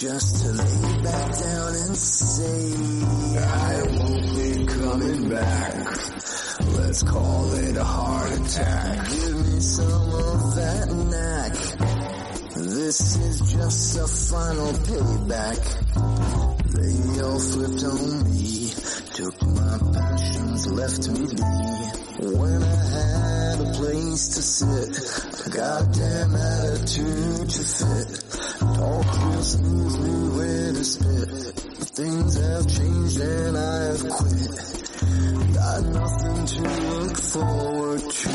Just to lay back down and say I won't be coming back. Let's call it a heart attack. Give me some of that knack. This is just a final payback. They all flipped on me, took my passions, left me be. When I had a place to sit, a goddamn attitude to fit. Talk real smoothly where to spit. Things have changed and I have quit. Got nothing to look forward to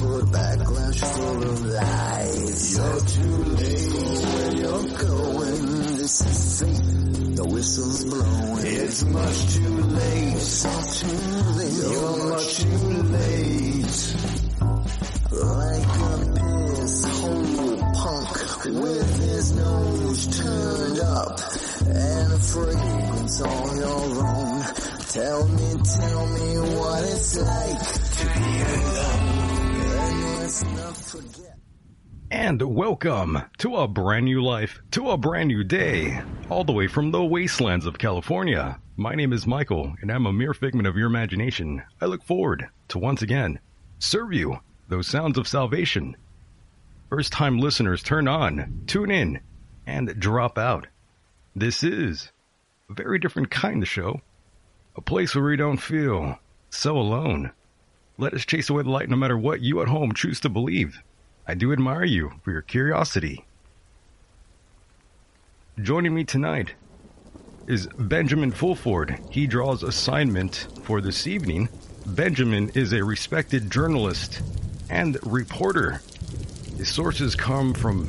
but backlash full of lies. You're too late where you're going. This is fate. The whistle's blowing. It's much too late. So too late. You're much too late. Like a piss hole punk with his nose turned up and a fragrance on your own. Tell me, tell me what it's like to be alone. And let's not forget. And welcome to a brand new life, to a brand new day, all the way from the wastelands of California. My name is Michael, and I'm a mere figment of your imagination. I look forward to once again serve you those sounds of salvation. First time listeners, turn on, tune in, and drop out. This is a very different kind of show, a place where we don't feel so alone. Let us chase away the light no matter what you at home choose to believe. I do admire you for your curiosity. Joining me tonight is Benjamin Fulford. He draws assignment for this evening. Benjamin is a respected journalist and reporter. His sources come from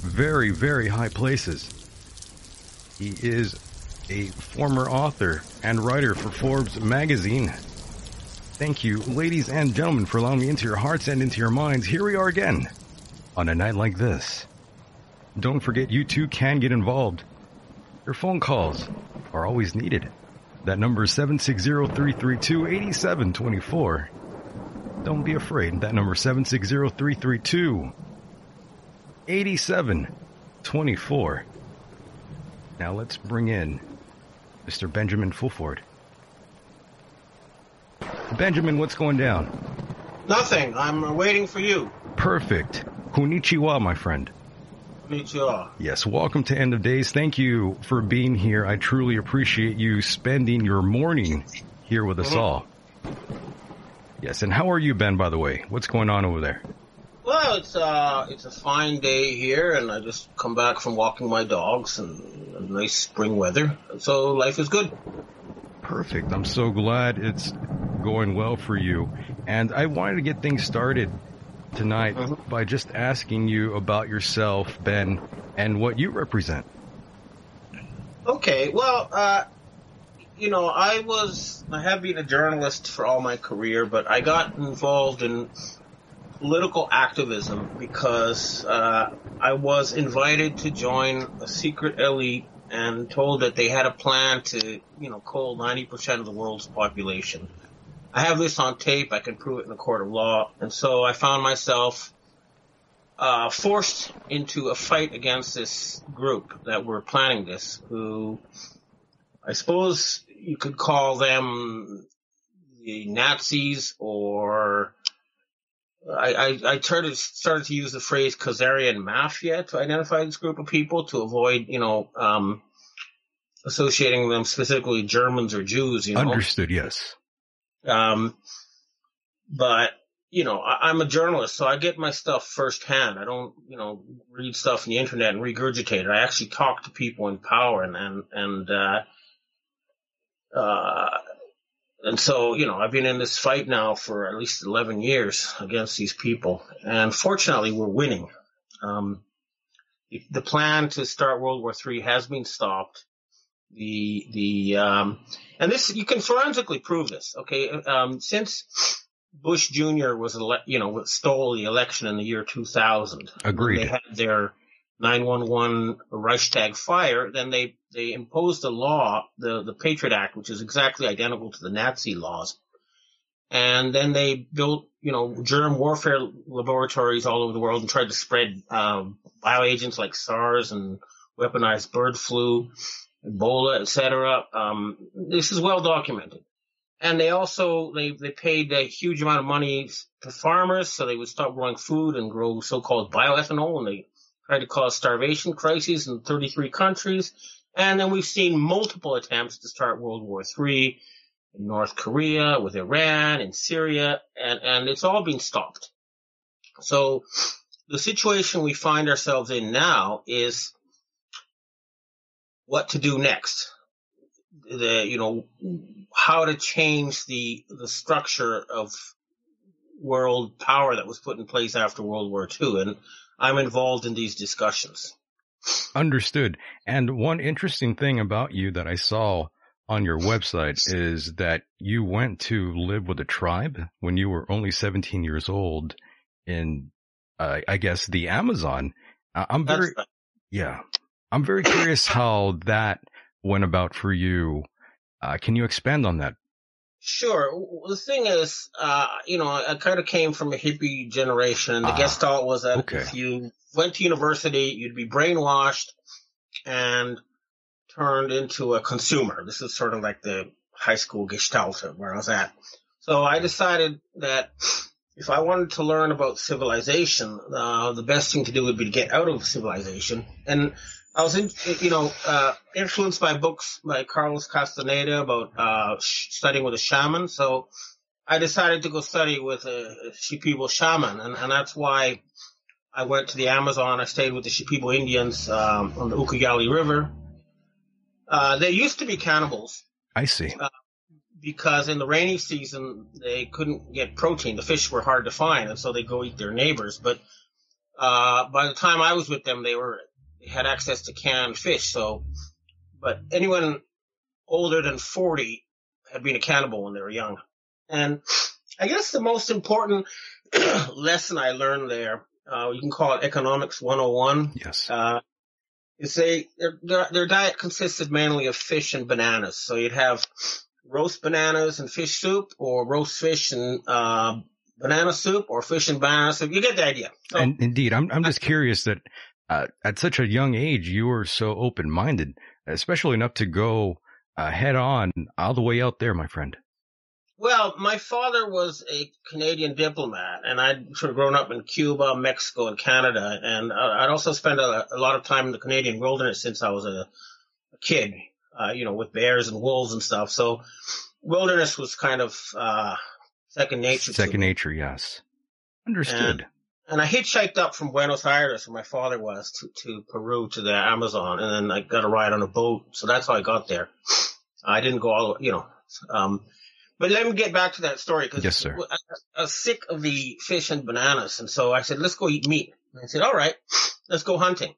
very, very high places. He is a former author and writer for Forbes magazine. Thank you, ladies and gentlemen, for allowing me into your hearts and into your minds. Here we are again on a night like this. Don't forget, you too can get involved. Your phone calls are always needed. That number is 760-332-8724. Don't be afraid. That number is 760-332-8724. Now let's bring in Mr. Benjamin Fulford. Benjamin, what's going down? Nothing. I'm waiting for you. Perfect. Konnichiwa, my friend. Konnichiwa. Yes, welcome to End of Days. Thank you for being here. I truly appreciate you spending your morning here with us all. Yes, and how are you, Ben, by the way? What's going on over there? Well, it's uh, it's a fine day here, and I just come back from walking my dogs and nice spring weather. So life is good. Perfect. I'm so glad it's going well for you. And I wanted to get things started tonight Mhm. by just asking you about yourself, Ben, and what you represent. Okay. Well, uh, you know, I was I have been a journalist for all my career, but I got involved in political activism because uh, I was invited to join a secret elite and told that they had a plan to, you know, cull 90% of the world's population. I have this on tape. I can prove it in a court of law. And so I found myself uh, forced into a fight against this group that were planning this, who I suppose you could call them the Nazis or I, I, I started, started to use the phrase Khazarian mafia to identify this group of people to avoid, you know, um, associating them specifically Germans or Jews, you know. Understood, yes. Um, but you know, I, I'm a journalist, so I get my stuff firsthand. I don't, you know, read stuff on the internet and regurgitate it. I actually talk to people in power, and and and uh, uh, and so you know, I've been in this fight now for at least 11 years against these people, and fortunately, we're winning. Um, the plan to start World War III has been stopped. The the um, and this you can forensically prove this. Okay, um, since Bush Jr. was ele- you know stole the election in the year 2000. Agreed. They had their 911 Reichstag fire. Then they they imposed a law, the the Patriot Act, which is exactly identical to the Nazi laws. And then they built, you know, germ warfare laboratories all over the world and tried to spread um, bioagents like SARS and weaponized bird flu, Ebola, etc. Um, this is well documented. And they also they they paid a huge amount of money to farmers so they would stop growing food and grow so-called bioethanol, and they tried to cause starvation crises in 33 countries. And then we've seen multiple attempts to start World War III in North Korea, with Iran, in Syria, and, and it's all been stopped. So the situation we find ourselves in now is what to do next. The, you know, how to change the, the structure of world power that was put in place after World War II. And I'm involved in these discussions. Understood. And one interesting thing about you that I saw on your website is that you went to live with a tribe when you were only 17 years old in, uh, I guess, the Amazon. I'm very, right. yeah, I'm very curious how that went about for you. Uh, can you expand on that? Sure. The thing is, uh, you know, I kind of came from a hippie generation, and the uh, gestalt was that okay. if you went to university, you'd be brainwashed and turned into a consumer. This is sort of like the high school gestalt where I was at. So I decided that if I wanted to learn about civilization, uh, the best thing to do would be to get out of civilization. And I was, in, you know, uh, influenced by books by Carlos Castaneda about uh, studying with a shaman. So I decided to go study with a Shipibo shaman, and, and that's why I went to the Amazon. I stayed with the Shipibo Indians um, on the Ucayali River, uh, they used to be cannibals. I see. Uh, because in the rainy season they couldn't get protein. The fish were hard to find, and so they go eat their neighbors. But uh, by the time I was with them, they were had access to canned fish. So, but anyone older than forty had been a cannibal when they were young. And I guess the most important lesson I learned there, uh, you can call it economics 101. Yes. Uh, you say their, their diet consisted mainly of fish and bananas. So you'd have roast bananas and fish soup, or roast fish and uh, banana soup, or fish and banana soup. You get the idea. So, and indeed, I'm I'm just curious that uh, at such a young age you were so open minded, especially enough to go uh, head on all the way out there, my friend. Well, my father was a Canadian diplomat, and I'd sort of grown up in Cuba, Mexico, and Canada, and I'd also spent a, a lot of time in the Canadian wilderness since I was a, a kid, uh, you know, with bears and wolves and stuff. So wilderness was kind of uh, second nature. Second nature, yes. Understood. And, and I hitchhiked up from Buenos Aires, where my father was, to, to Peru to the Amazon, and then I got a ride on a boat. So that's how I got there. I didn't go all, you know. Um, but let me get back to that story because yes, sir. I, I, was sick of the fish and bananas, and so I said, "Let's go eat meat." And I said, "All right, let's go hunting."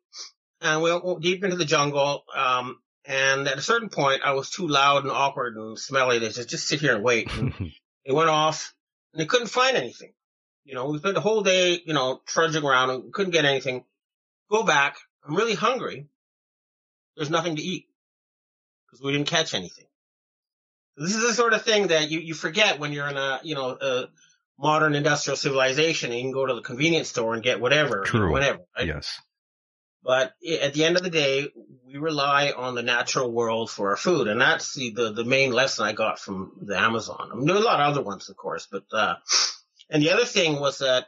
And we went deep into the jungle. Um, and at a certain point, I was too loud and awkward and smelly. They said, "Just sit here and wait." And they went off, and they couldn't find anything. You know, we spent the whole day, you know, trudging around and couldn't get anything. Go back. I'm really hungry. There's nothing to eat because we didn't catch anything. This is the sort of thing that you, you forget when you're in a, you know, a modern industrial civilization and you can go to the convenience store and get whatever, True. whatever. Right? Yes. But at the end of the day, we rely on the natural world for our food. And that's the, the, the main lesson I got from the Amazon. I mean, there are a lot of other ones, of course, but, uh, and the other thing was that,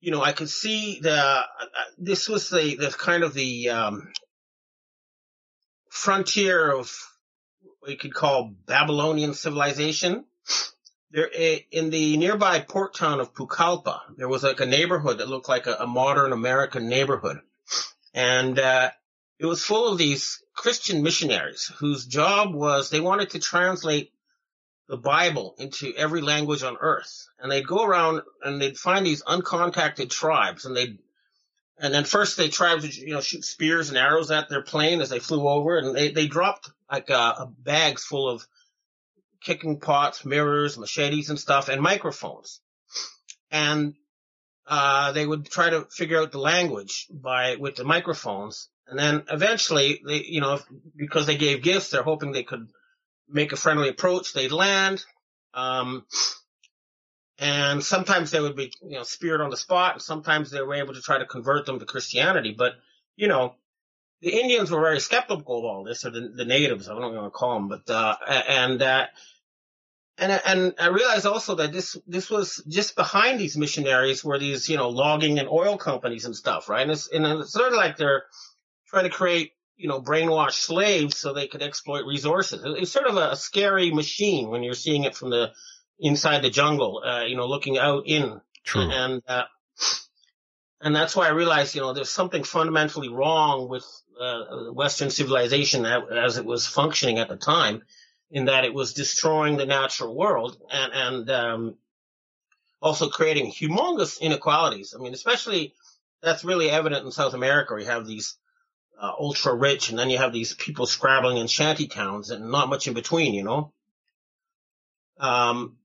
you know, I could see the, uh, this was the, the kind of the, um, frontier of what we could call Babylonian civilization. There, in the nearby port town of Pucallpa, there was like a neighborhood that looked like a, a modern American neighborhood. And, uh, it was full of these Christian missionaries whose job was they wanted to translate the Bible into every language on earth. And they'd go around and they'd find these uncontacted tribes and they'd And then first they tribes to, you know, shoot spears and arrows at their plane as they flew over, and they they dropped like uh, bags full of kicking pots, mirrors, machetes, and stuff, and microphones. And uh, they would try to figure out the language by with the microphones, and then eventually they, you know, because they gave gifts, they're hoping they could make a friendly approach. They'd land. Um, and sometimes they would be, you know, speared on the spot, and sometimes they were able to try to convert them to Christianity. But, you know, the Indians were very skeptical of all this, or the, the natives, I don't know what to call them, but, uh, and, uh, and, and I realized also that this, this was just behind these missionaries were these, you know, logging and oil companies and stuff, right? And it's, and it's sort of like they're trying to create, you know, brainwashed slaves so they could exploit resources. It's sort of a scary machine when you're seeing it from the, inside the jungle, uh, you know, looking out in. True. And, uh, and that's why I realized, you know, there's something fundamentally wrong with uh, Western civilization as it was functioning at the time, in that it was destroying the natural world and and um, also creating humongous inequalities. I mean, especially that's really evident in South America. Where you have these uh, ultra rich, and then you have these people scrabbling in shanty towns, and not much in between. You know. Um,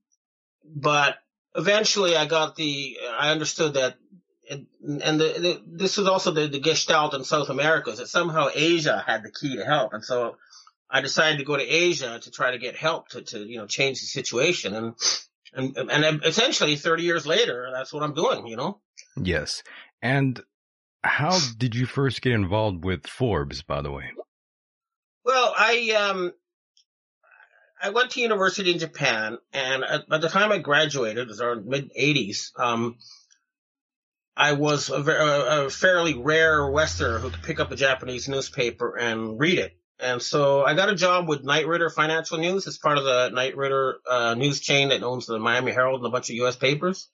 but eventually I got the, I understood that, and the, the, this was also the, the gestalt in South America, is that somehow Asia had the key to help. And so I decided to go to Asia to try to get help to, to, you know, change the situation. And, and, and essentially 30 years later, that's what I'm doing, you know? Yes. And how did you first get involved with Forbes, by the way? Well, I, um, I went to university in Japan, and at, by the time I graduated, it was around mid '80s. Um, I was a, a, a, fairly rare Westerner who could pick up a Japanese newspaper and read it. And so I got a job with Knight Ridder Financial News as part of the Knight Ridder uh, news chain that owns the Miami Herald and a bunch of U.S. papers.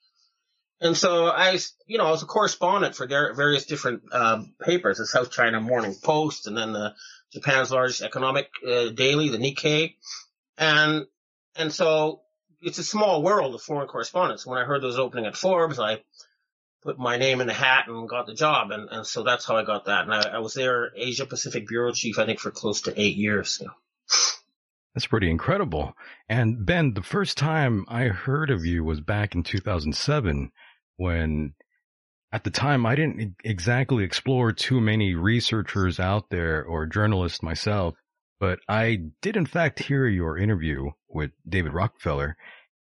And so I, you know, I was a correspondent for various different uh, papers, the South China Morning Post, and then the Japan's largest economic uh, daily, the Nikkei. And, and so it's a small world of foreign correspondents. When I heard was opening at Forbes, I put my name in the hat and got the job. And, and so that's how I got that. And I, I was there Asia Pacific Bureau Chief, I think, for close to eight years. That's pretty incredible. And Ben, the first time I heard of you was back in 2007 when at the time I didn't exactly explore too many researchers out there or journalists myself but I did in fact hear your interview with David Rockefeller,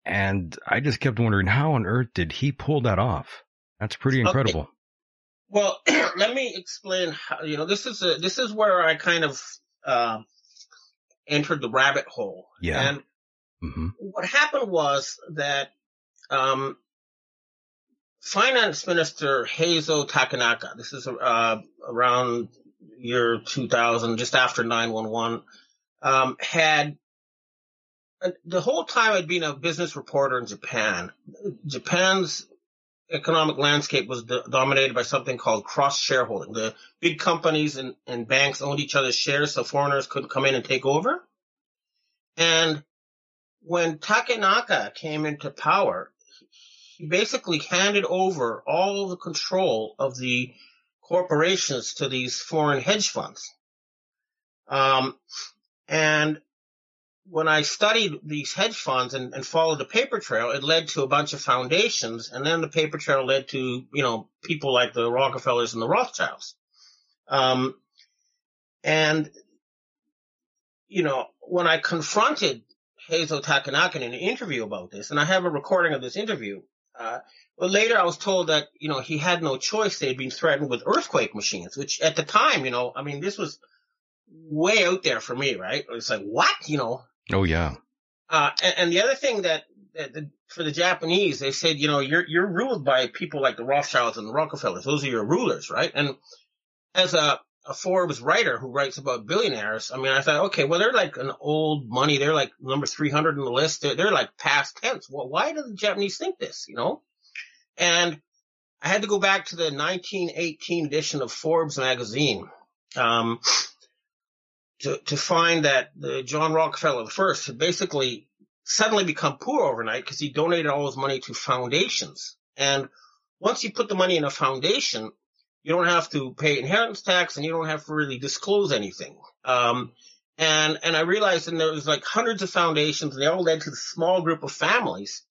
and I just kept wondering how on earth did he pull that off? That's pretty incredible. Okay. Well, let me explain how, you know, this is a, this is where I kind of, uh, entered the rabbit hole. Yeah. And mm-hmm. what happened was that, um, Finance Minister Heizo Takenaka, this is, uh, around year 2000, just after 911, um, had uh, the whole time I'd been a business reporter in Japan. Japan's economic landscape was do- dominated by something called cross shareholding. The big companies and, and banks owned each other's shares so foreigners couldn't come in and take over. And when Takenaka came into power, he basically handed over all the control of the corporations to these foreign hedge funds. Um, and when I studied these hedge funds and, and, followed the paper trail, it led to a bunch of foundations, and then the paper trail led to you know people like the Rockefellers and the Rothschilds. Um, and you know when I confronted Heizo Takenaka in an interview about this, and I have a recording of this interview, uh, but later I was told that, you know, he had no choice. They'd been threatened with earthquake machines, which at the time, you know, I mean, this was way out there for me, right? It's like, what? You know? Oh, yeah. Uh, and, and, the other thing that, that the, for the Japanese, they said, you know, you're, you're ruled by people like the Rothschilds and the Rockefellers. Those are your rulers, right? And as a, a Forbes writer who writes about billionaires, I mean, I thought, okay, well, they're like an old money. They're like number 300 on the list. They're, they're like past tense. Well, why do the Japanese think this, you know? And I had to go back to the 1918 edition of Forbes magazine um, to, to find that the John Rockefeller I had basically suddenly become poor overnight because he donated all his money to foundations. And once you put the money in a foundation, You don't have to pay inheritance tax and you don't have to really disclose anything. Um, and, and I realized and there was like hundreds of foundations and they all led to a small group of families.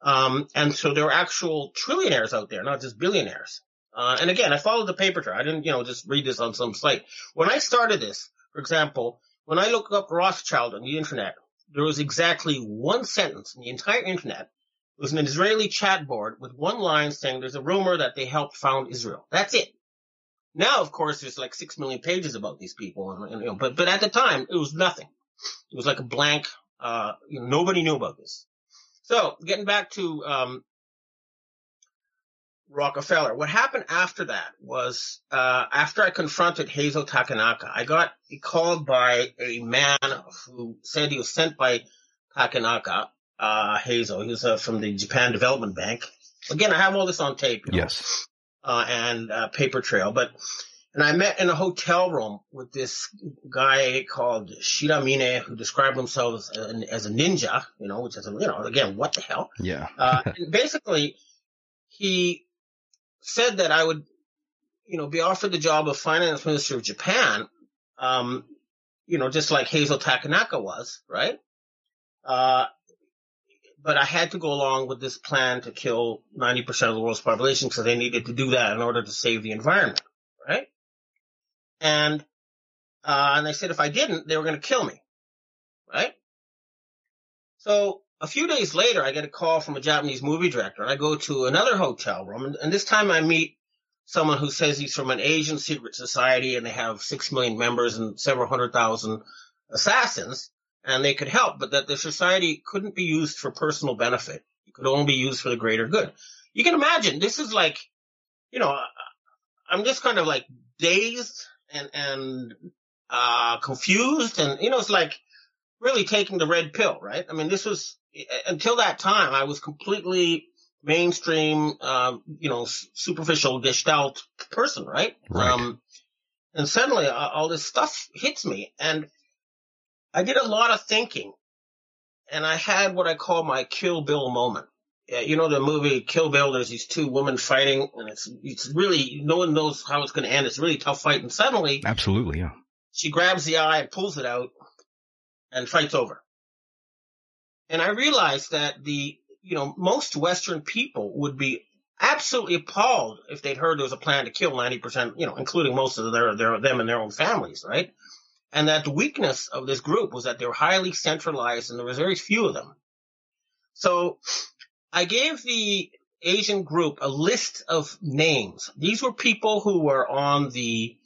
Um, and so there were actual trillionaires out there, not just billionaires. Uh, and again, I followed the paper trail. I didn't, you know, just read this on some site. When I started this, for example, when I look up Rothschild on the internet, there was exactly one sentence in the entire internet. It was an Israeli chat board with one line saying there's a rumor that they helped found Israel. That's it. Now, of course, there's like six million pages about these people, and, and, you know, but but at the time, it was nothing. It was like a blank. Uh, you know, nobody knew about this. So, getting back to um, Rockefeller. What happened after that was, uh, after I confronted Heizo Takenaka, I got called by a man who said he was sent by Takenaka, uh, Heizo. He was uh, from the Japan Development Bank. Again, I have all this on tape. Yes. Uh, and, uh, paper trail, but, and I met in a hotel room with this guy called Shiramine who described himself as a, as a ninja, you know, which is, you know, again, what the hell? Yeah. Uh, and basically, he said that I would, you know, be offered the job of finance minister of Japan, um, you know, just like Heizo Takenaka was, right? Uh, but I had to go along with this plan to kill 90% of the world's population because they needed to do that in order to save the environment, right? And, uh, and they said if I didn't, they were going to kill me, right? So a few days later, I get a call from a Japanese movie director and I go to another hotel room and, and this time I meet someone who says he's from an Asian secret society and they have six million members and several hundred thousand assassins and they could help, but that the society couldn't be used for personal benefit. It could only be used for the greater good. You can imagine this is like, you know, I'm just kind of like dazed and, and, uh, confused and, you know, it's like really taking the red pill, right? I mean, this was, until that time, I was completely mainstream, um, you know, superficial, dished out person, right? Right. Um, and suddenly uh, all this stuff hits me and I did a lot of thinking and I had what I call my Kill Bill moment. Yeah, you know the movie Kill Bill. There's these two women fighting, and it's it's really no one knows how it's going to end. It's a really tough fight, and suddenly Absolutely. Yeah. she grabs the eye and pulls it out, and fights over. And I realized that the you know most Western people would be absolutely appalled if they'd heard there was a plan to kill ninety percent, you know, including most of their their them and their own families, right? And that the weakness of this group was that they were highly centralized, and there was very few of them. So I gave the Asian group a list of names. These were people who were on the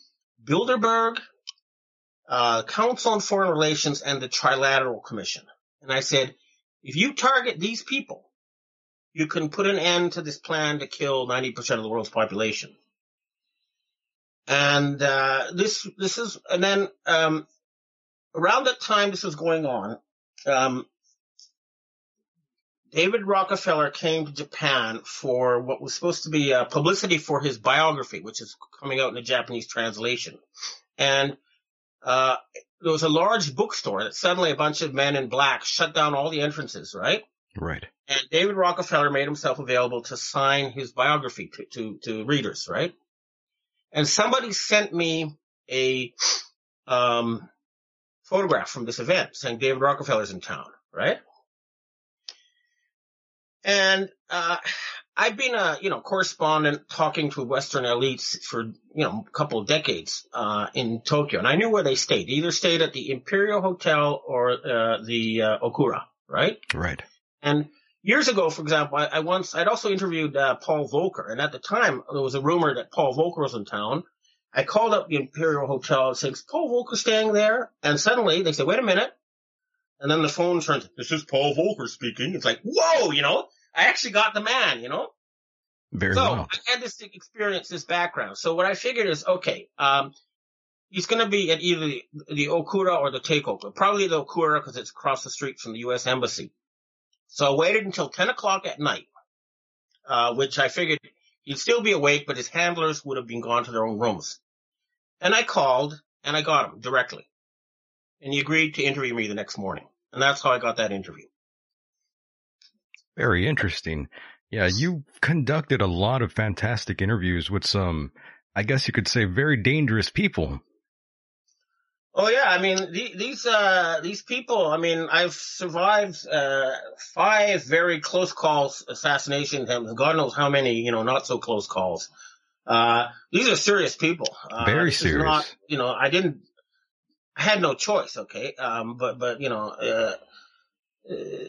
Bilderberg uh, Council on Foreign Relations and the Trilateral Commission. And I said, if you target these people, you can put an end to this plan to kill 90% of the world's population. And, uh, this, this is, and then, um, around that time this was going on, um, David Rockefeller came to Japan for what was supposed to be uh, publicity for his biography, which is coming out in a Japanese translation. And uh, there was a large bookstore that suddenly a bunch of men in black shut down all the entrances, right? Right. And David Rockefeller made himself available to sign his biography to, to, to readers, right? And somebody sent me a um, photograph from this event saying David Rockefeller's in town, right? And uh, I've been a you know correspondent talking to Western elites for you know a couple of decades uh, in Tokyo, and I knew where they stayed. They either stayed at the Imperial Hotel or uh, the uh, Okura, right? Right. And years ago, for example, I, I once I'd also interviewed uh, Paul Volcker, and at the time there was a rumor that Paul Volcker was in town. I called up the Imperial Hotel and said, "Is Paul Volcker staying there?" And suddenly they said, "Wait a minute." And then the phone turns, this is Paul Volcker speaking. It's like, whoa, you know, I actually got the man, you know? Very so well. I had this experience, this background. So what I figured is, okay, um, he's going to be at either the, the Okura or the Teikoku. Probably the Okura because it's across the street from the U.S. Embassy. So I waited until 10 o'clock at night, uh, which I figured he'd still be awake, but his handlers would have been gone to their own rooms. And I called and I got him directly. And he agreed to interview me the next morning. And that's how I got that interview. Very interesting. Yeah, you conducted a lot of fantastic interviews with some I guess you could say, very dangerous people. Oh yeah, I mean these uh, these people. I mean, I've survived uh, five very close calls, assassination attempts. God knows how many, you know, not so close calls. Uh, these are serious people. Uh, very serious. Not, you know, I didn't. I had no choice. Okay, um, but but you know, uh, uh,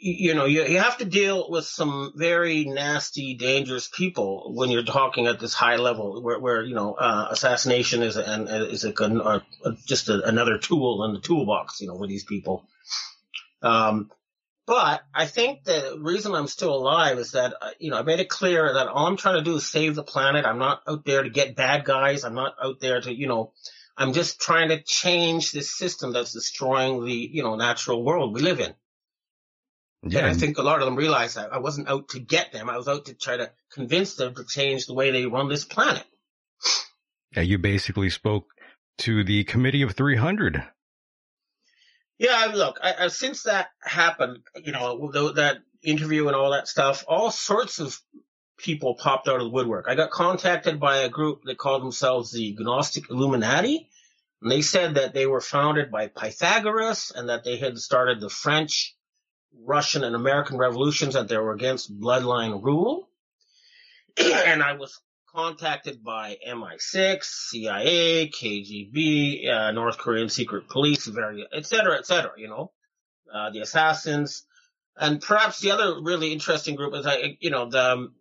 you know, you, you have to deal with some very nasty, dangerous people when you're talking at this high level, where, where you know, uh, assassination is and is a, a, a just a, another tool in the toolbox, you know, with these people. Um, but I think the reason I'm still alive is that, uh, you know, I made it clear that all I'm trying to do is save the planet. I'm not out there to get bad guys. I'm not out there to, you know, I'm just trying to change this system that's destroying the, you know, natural world we live in. Yeah. And I think a lot of them realize that I wasn't out to get them. I was out to try to convince them to change the way they run this planet. Yeah, you basically spoke to the committee of 300. Yeah, look, I, I, since that happened, you know, that interview and all that stuff, all sorts of people popped out of the woodwork. I got contacted by a group that called themselves the Gnostic Illuminati, and they said that they were founded by Pythagoras and that they had started the French Russian and American revolutions that they were against bloodline rule. and I was contacted by MI6, CIA, KGB, uh, North Korean secret police, very, et cetera, et cetera, you know, uh, the assassins. And perhaps the other really interesting group is, I, you know, the, um,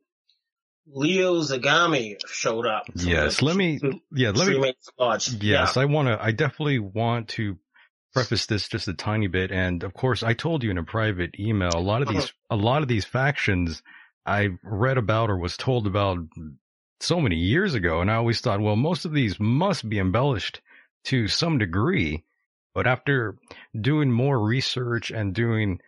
Leo Zagami showed up. Yes, let me, yeah, let me, yes, yeah. I want to, I definitely want to preface this just a tiny bit. And of course, I told you in a private email, a lot of uh-huh. these, a lot of these factions I read about or was told about so many years ago. And I always thought, well, most of these must be embellished to some degree. But after doing more research and doing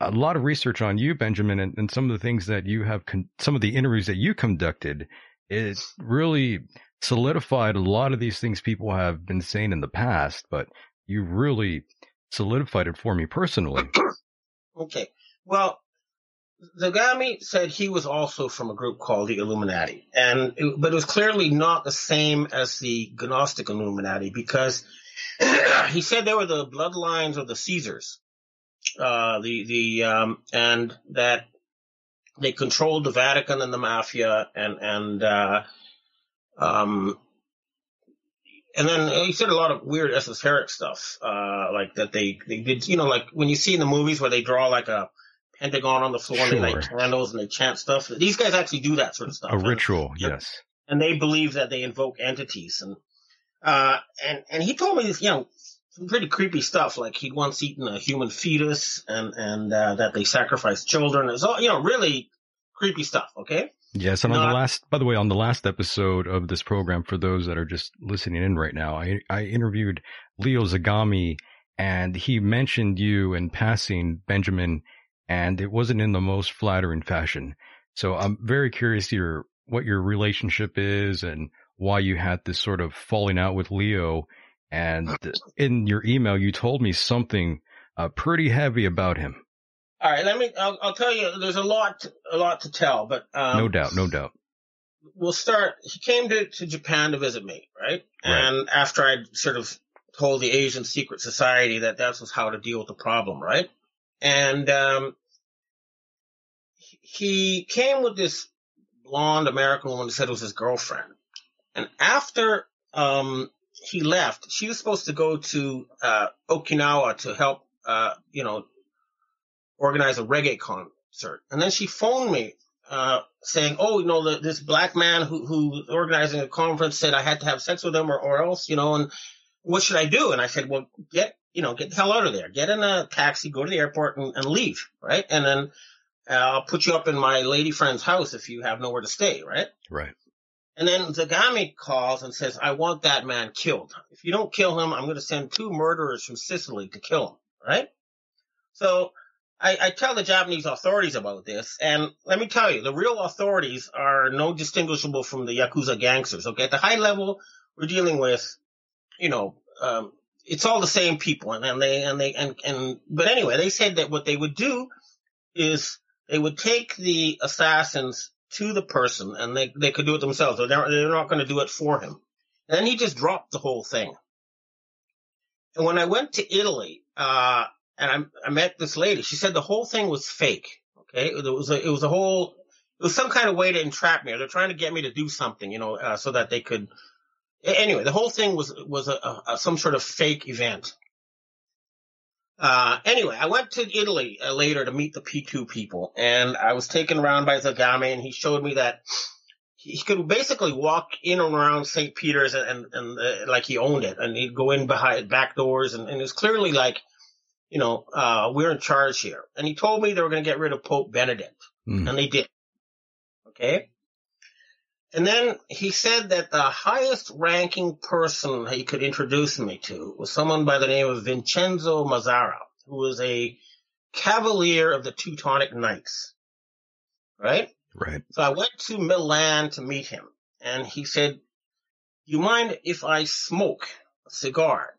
a lot of research on you, Benjamin, and, and some of the things that you have, con- some of the interviews that you conducted, it really solidified a lot of these things people have been saying in the past. But you really solidified it for me personally. okay. Well, Zagami said he was also from a group called the Illuminati, and it, but it was clearly not the same as the Gnostic Illuminati because he said they were the bloodlines of the Caesars, uh, the the um, and that they controlled the Vatican and the mafia, and and uh, um, and then he said a lot of weird esoteric stuff, uh, like that they, they did, you know, like when you see in the movies where they draw like a pentagon on the floor sure. and they light candles and they chant stuff. These guys actually do that sort of stuff. A and, ritual, yes. And they believe that they invoke entities and, uh, and, and he told me, you know, some pretty creepy stuff. Like he'd once eaten a human fetus and, and, uh, that they sacrificed children. It's all, you know, really creepy stuff. Okay. Yes, and on the last, by the way, on the last episode of this program, for those that are just listening in right now, I, I interviewed Leo Zagami, and he mentioned you in passing, Benjamin, and it wasn't in the most flattering fashion. So I'm very curious your what your relationship is and why you had this sort of falling out with Leo. And in your email, you told me something uh, pretty heavy about him. All right, let me. I'll, I'll, tell you. There's a lot, a lot to tell, but um, no doubt, no doubt. We'll start. He came to, to Japan to visit me, right? right? And after I'd sort of told the Asian Secret Society that that was how to deal with the problem, right? And um, he came with this blonde American woman who said it was his girlfriend. And after um, he left, she was supposed to go to uh, Okinawa to help, uh, you know, organize a reggae concert. And then she phoned me, uh, saying, oh, you know, the, this black man who, who organizing a conference said I had to have sex with him or, or else, you know, and what should I do? And I said, well, get, you know, get the hell out of there. Get in a taxi, go to the airport and, and leave, right? And then uh, I'll put you up in my lady friend's house if you have nowhere to stay, right? Right. And then Zagami calls and says, I want that man killed. If you don't kill him, I'm going to send two murderers from Sicily to kill him, right? So I, I, tell the Japanese authorities about this, and let me tell you, the real authorities are no distinguishable from the Yakuza gangsters. Okay, at the high level, we're dealing with, you know, um, it's all the same people, and, and they and they and and but anyway, they said that what they would do is they would take the assassins to the person and they, they could do it themselves. They're, they're not going to do it for him. And then he just dropped the whole thing. And when I went to Italy, uh, and I, I met this lady, she said the whole thing was fake. Okay. It was a, it was a whole, it was some kind of way to entrap me or they're trying to get me to do something, you know, uh, so that they could, anyway, the whole thing was, was a, a, some sort of fake event. Uh, anyway, I went to Italy uh, later to meet the P2 people and I was taken around by Zagami and he showed me that he could basically walk in and around St. Peter's and, and, and uh, like he owned it and he'd go in behind back doors and, and it was clearly like, you know, uh, we're in charge here. And he told me they were going to get rid of Pope Benedict Mm. and they did. Okay. And then he said that the highest ranking person he could introduce me to was someone by the name of Vincenzo Mazzara, who was a cavalier of the Teutonic Knights. Right? Right. So I went to Milan to meet him and he said, you mind if I smoke a cigar?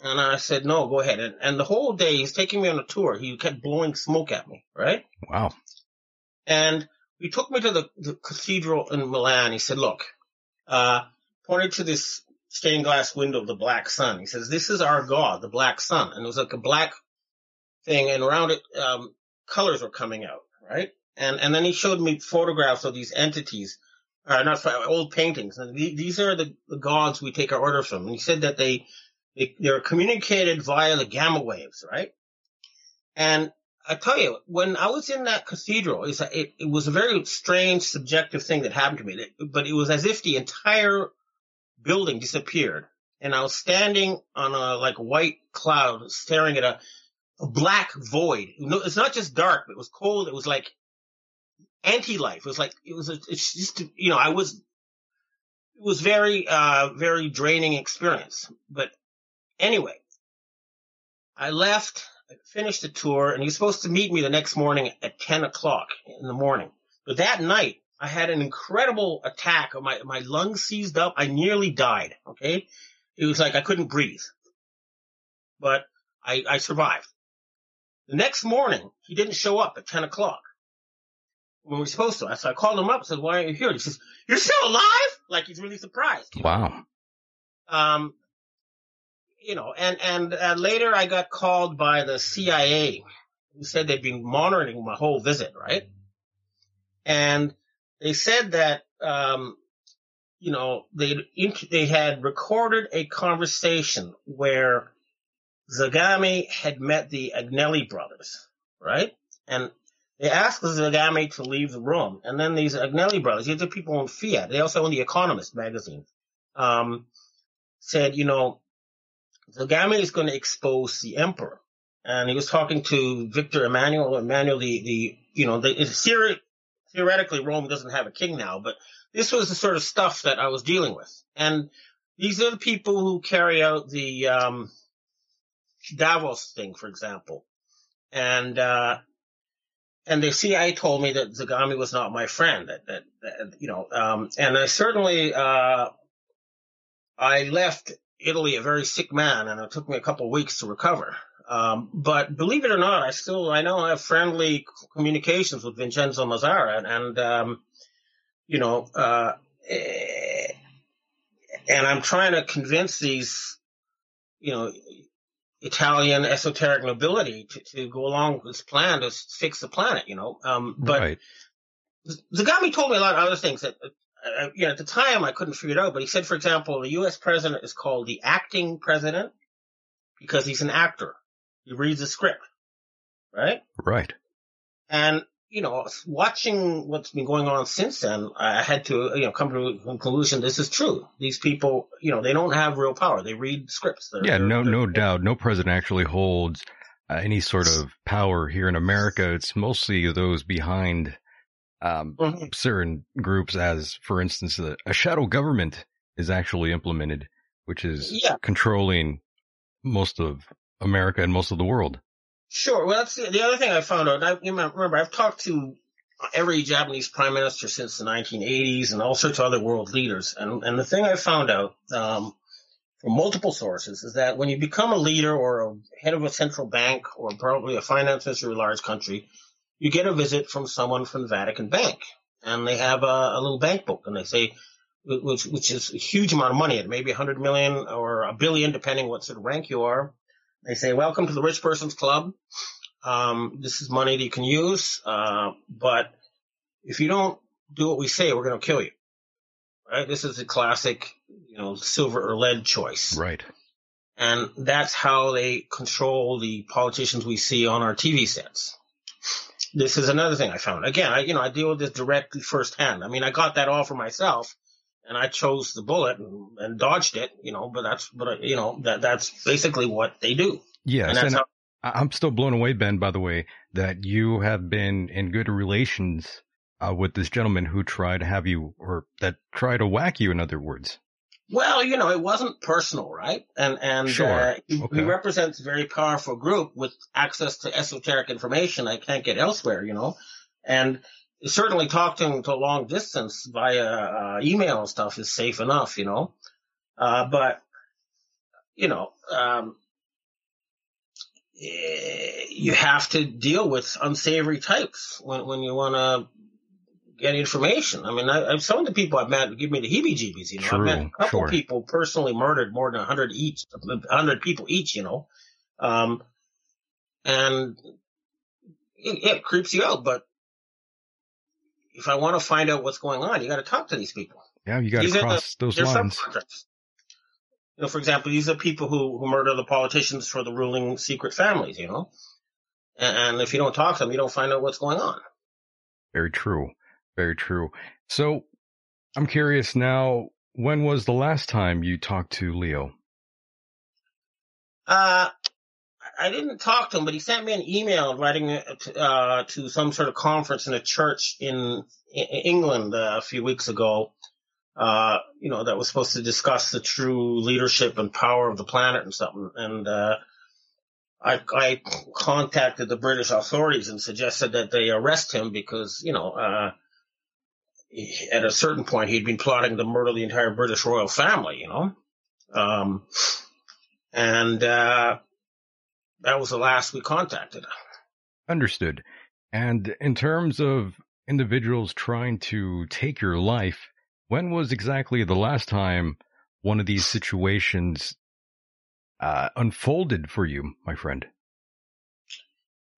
And I said, no, go ahead. And, and the whole day he's taking me on a tour. He kept blowing smoke at me, right? Wow. And he took me to the, the cathedral in Milan. He said, look, uh, pointed to this stained glass window of the black sun. He says, this is our God, the black sun. And it was like a black thing and around it, um, colors were coming out, right? And, and then he showed me photographs of these entities, uh, not old paintings. And the- these are the, the gods we take our orders from. And he said that they, they, they're communicated via the gamma waves, right? And I tell you, when I was in that cathedral, it, it was a very strange, subjective thing that happened to me. But it was as if the entire building disappeared, and I was standing on a like white cloud, staring at a, a black void. It's not just dark, it was cold. It was like anti-life. It was like it was. A, it's just you know, I was. It was very, uh, very draining experience. But anyway, I left I finished the tour and he was supposed to meet me the next morning at 10 o'clock in the morning. But that night I had an incredible attack. My, my lungs seized up. I nearly died. Okay. It was like I couldn't breathe, but I, I survived. The next morning he didn't show up at 10 o'clock when we were supposed to. So I called him up and said, why aren't you here? He says, you're still alive? Like he's really surprised. Wow. Um, you know, and, and uh, later I got called by the CIA who said they'd been monitoring my whole visit, right? And they said that, um, you know, they they had recorded a conversation where Zagami had met the Agnelli brothers, right? And they asked Zagami to leave the room. And then these Agnelli brothers, these are people in Fiat, they also own the Economist magazine, um, said, you know, Zagami is going to expose the emperor. And he was talking to Victor Emmanuel, Emmanuel, the, the, you know, the, theory, theoretically Rome doesn't have a king now, but this was the sort of stuff that I was dealing with. And these are the people who carry out the, um, Davos thing, for example. And, uh, and the CIA told me that Zagami was not my friend, that, that, that you know, um, and I certainly, uh, I left Italy a very sick man and it took me a couple of weeks to recover. Um, but believe it or not, I still, I know I have friendly communications with Vincenzo Mazzara and, and um, you know, uh, eh, and I'm trying to convince these, you know, Italian esoteric nobility to, to go along with this plan to fix the planet, you know. Um, but right. Zagami told me a lot of other things that, uh, you know, at the time I couldn't figure it out. But he said, for example, the U.S. president is called the acting president because he's an actor. He reads a script, right? Right. And you know, watching what's been going on since then, I had to, you know, come to a conclusion. This is true. These people, you know, they don't have real power. They read scripts. They're, Yeah, they're- no, they're- no doubt. No president actually holds uh, any sort of power here in America. It's mostly those behind um, Mhm. certain groups, as for instance, a, a shadow government is actually implemented, which is Yeah. controlling most of America and most of the world. Sure. Well, that's the, the other thing I found out. I, you might remember, I've talked to every Japanese prime minister since the 1980s and all sorts of other world leaders. And, and the thing I found out, um, from multiple sources is that when you become a leader or a head of a central bank or probably a finance minister of a large country, you get a visit from someone from the Vatican Bank. and they have a, a little bank book, and they say, which which is a huge amount of money, it may be a hundred million or a billion, depending what sort of rank you are. They say, "Welcome to the rich person's club. Um, this is money that you can use, uh, but if you don't do what we say, we're going to kill you." Right? This is a classic, you know, silver or lead choice. Right. And that's how they control the politicians we see on our TV sets. This is another thing I found. Again, I, you know, I deal with this directly firsthand. I mean, I got that all for myself and I chose the bullet and, and dodged it, you know, but that's, but you know, that, that's basically what they do. Yes. And that's And how, I'm still blown away, Ben, by the way, that you have been in good relations uh, with this gentleman who tried to have you, or that tried to whack you, in other words. Well, you know, it wasn't personal, right? And, and, Sure. uh, he, Okay. he represents a very powerful group with access to esoteric information I can't get elsewhere, you know, and certainly talking to long distance via uh, email and stuff is safe enough, you know. Uh, but you know, um, eh, you have to deal with unsavory types when when you want to get information. I mean, I, some of the people I've met give me the heebie-jeebies. You know, True, I've met a couple sure. people personally murdered more than hundred each, hundred people each. You know, um, and it, it creeps you out, but. If I want to find out what's going on, you got to talk to these people. Yeah, you got to are the- cross those lines. You know, for example, these are people who, who murder the politicians for the ruling secret families, you know? And, and if you don't talk to them, you don't find out what's going on. Very true. Very true. So I'm curious now, when was the last time you talked to Leo? Uh, I didn't talk to him, but he sent me an email writing to, uh, to some sort of conference in a church in, in England uh, a few weeks ago. Uh, you know, that was supposed to discuss the true leadership and power of the planet and something. And, uh, I, I contacted the British authorities and suggested that they arrest him because, you know, uh, at a certain point he'd been plotting to murder the entire British royal family, you know? Um, and, uh, that was the last we contacted. Understood. And in terms of individuals trying to take your life, when was exactly the last time one of these situations uh, unfolded for you, my friend?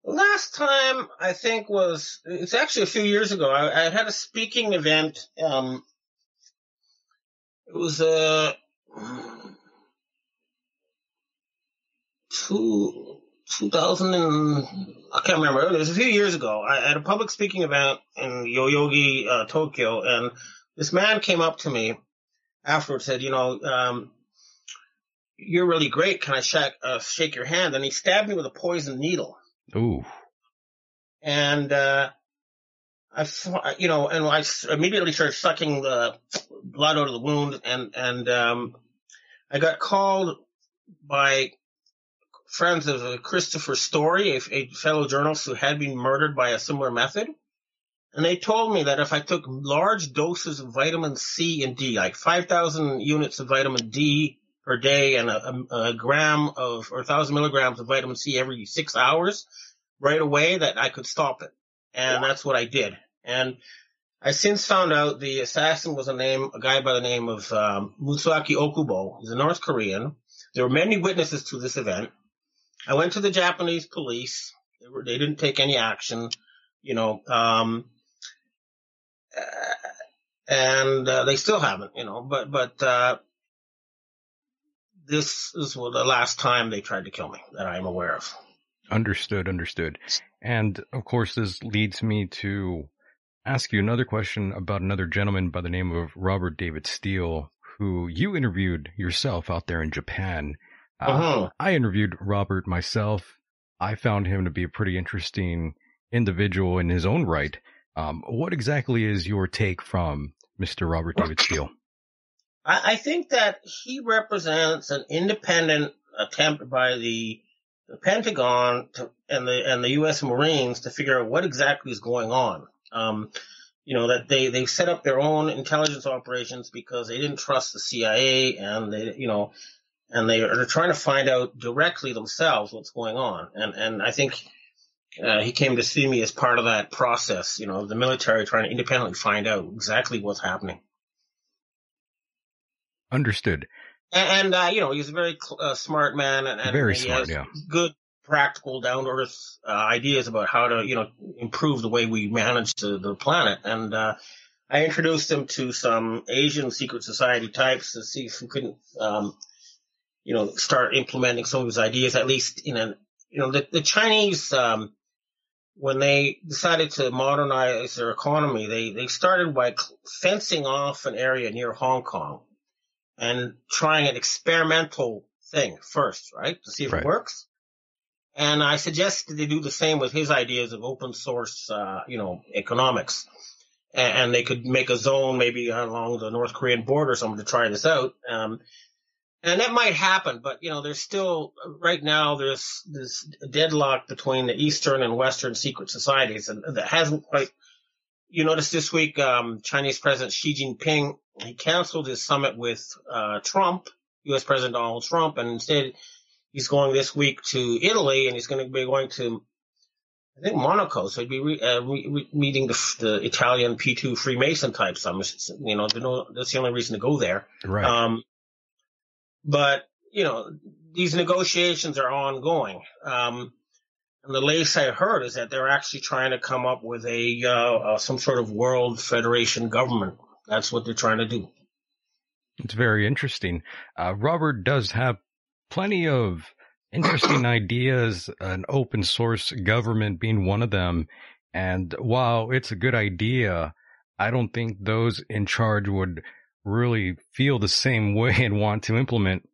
Last time I think was it's actually a few years ago. I, I had a speaking event. Um, it was uh, two two thousand and I can't remember. It was a few years ago. I had a public speaking event in Yoyogi, uh, Tokyo, and this man came up to me afterwards. Said, "You know, um, you're really great. Can I shake uh, shake your hand?" And he stabbed me with a poison needle Ooh, and uh, I, you know, and I immediately started sucking the blood out of the wound, and and um, I got called by friends of Christopher Story, a, a fellow journalist who had been murdered by a similar method, and they told me that if I took large doses of vitamin C and D, like five thousand units of vitamin D per day, and a, a, a gram of or a thousand milligrams of vitamin C every six hours, right away, that I could stop it and that's what I did. And I since found out the assassin was a name, a guy by the name of um, Mutsaki Okubo. He's a North Korean. There were many witnesses to this event. I went to the Japanese police. They, were, they didn't take any action, you know, um, uh, and uh, they still haven't, you know. But but uh, this is the last time they tried to kill me that I am aware of. understood, understood. And of course, this leads me to ask you another question about another gentleman by the name of Robert David Steele, who you interviewed yourself out there in Japan. Uh, Uh-huh. I interviewed Robert myself. I found him to be a pretty interesting individual in his own right. Um, what exactly is your take from Mr. Robert David Steele? I, I think that he represents an independent attempt by the, the Pentagon to, and the and the U.S. Marines to figure out what exactly is going on. Um, you know that they they set up their own intelligence operations because they didn't trust the CIA and they you know and they are trying to find out directly themselves what's going on. And and I think uh, he came to see me as part of that process, you know, the military trying to independently find out exactly what's happening. Understood. And, and uh, you know, he's a very uh, smart man, and, and very he smart, yeah. good, practical, down to earth uh, ideas about how to, you know, improve the way we manage the, the planet. And uh, I introduced him to some Asian secret society types to see if we couldn't, um, you know, start implementing some of his ideas, at least in a, you know, the, the Chinese. Um, when they decided to modernize their economy, they, they started by fencing off an area near Hong Kong and trying an experimental thing first, right? To see if Right. it works. And I suggested they do the same with his ideas of open source, uh, you know, economics. And, and they could make a zone maybe along the North Korean border or something to try this out. Um, and that might happen, but you know, there's still right now there's this deadlock between the Eastern and Western secret societies, and that hasn't quite. You notice this week, um, Chinese President Xi Jinping he canceled his summit with uh, Trump, U.S. President Donald Trump, and instead he's going this week to Italy, and he's going to be going to I think Monaco. So he'd be re, uh, re, re, meeting the, the Italian P2 Freemason types. I'm, you know, that's the only reason to go there. Right. Um, but you know, these negotiations are ongoing. Um, and the latest I heard is that they're actually trying to come up with a uh, uh, some sort of world federation government. That's what they're trying to do. It's very interesting. Uh, Robert does have plenty of interesting ideas, an open source government being one of them. And while it's a good idea, I don't think those in charge would really feel the same way and want to implement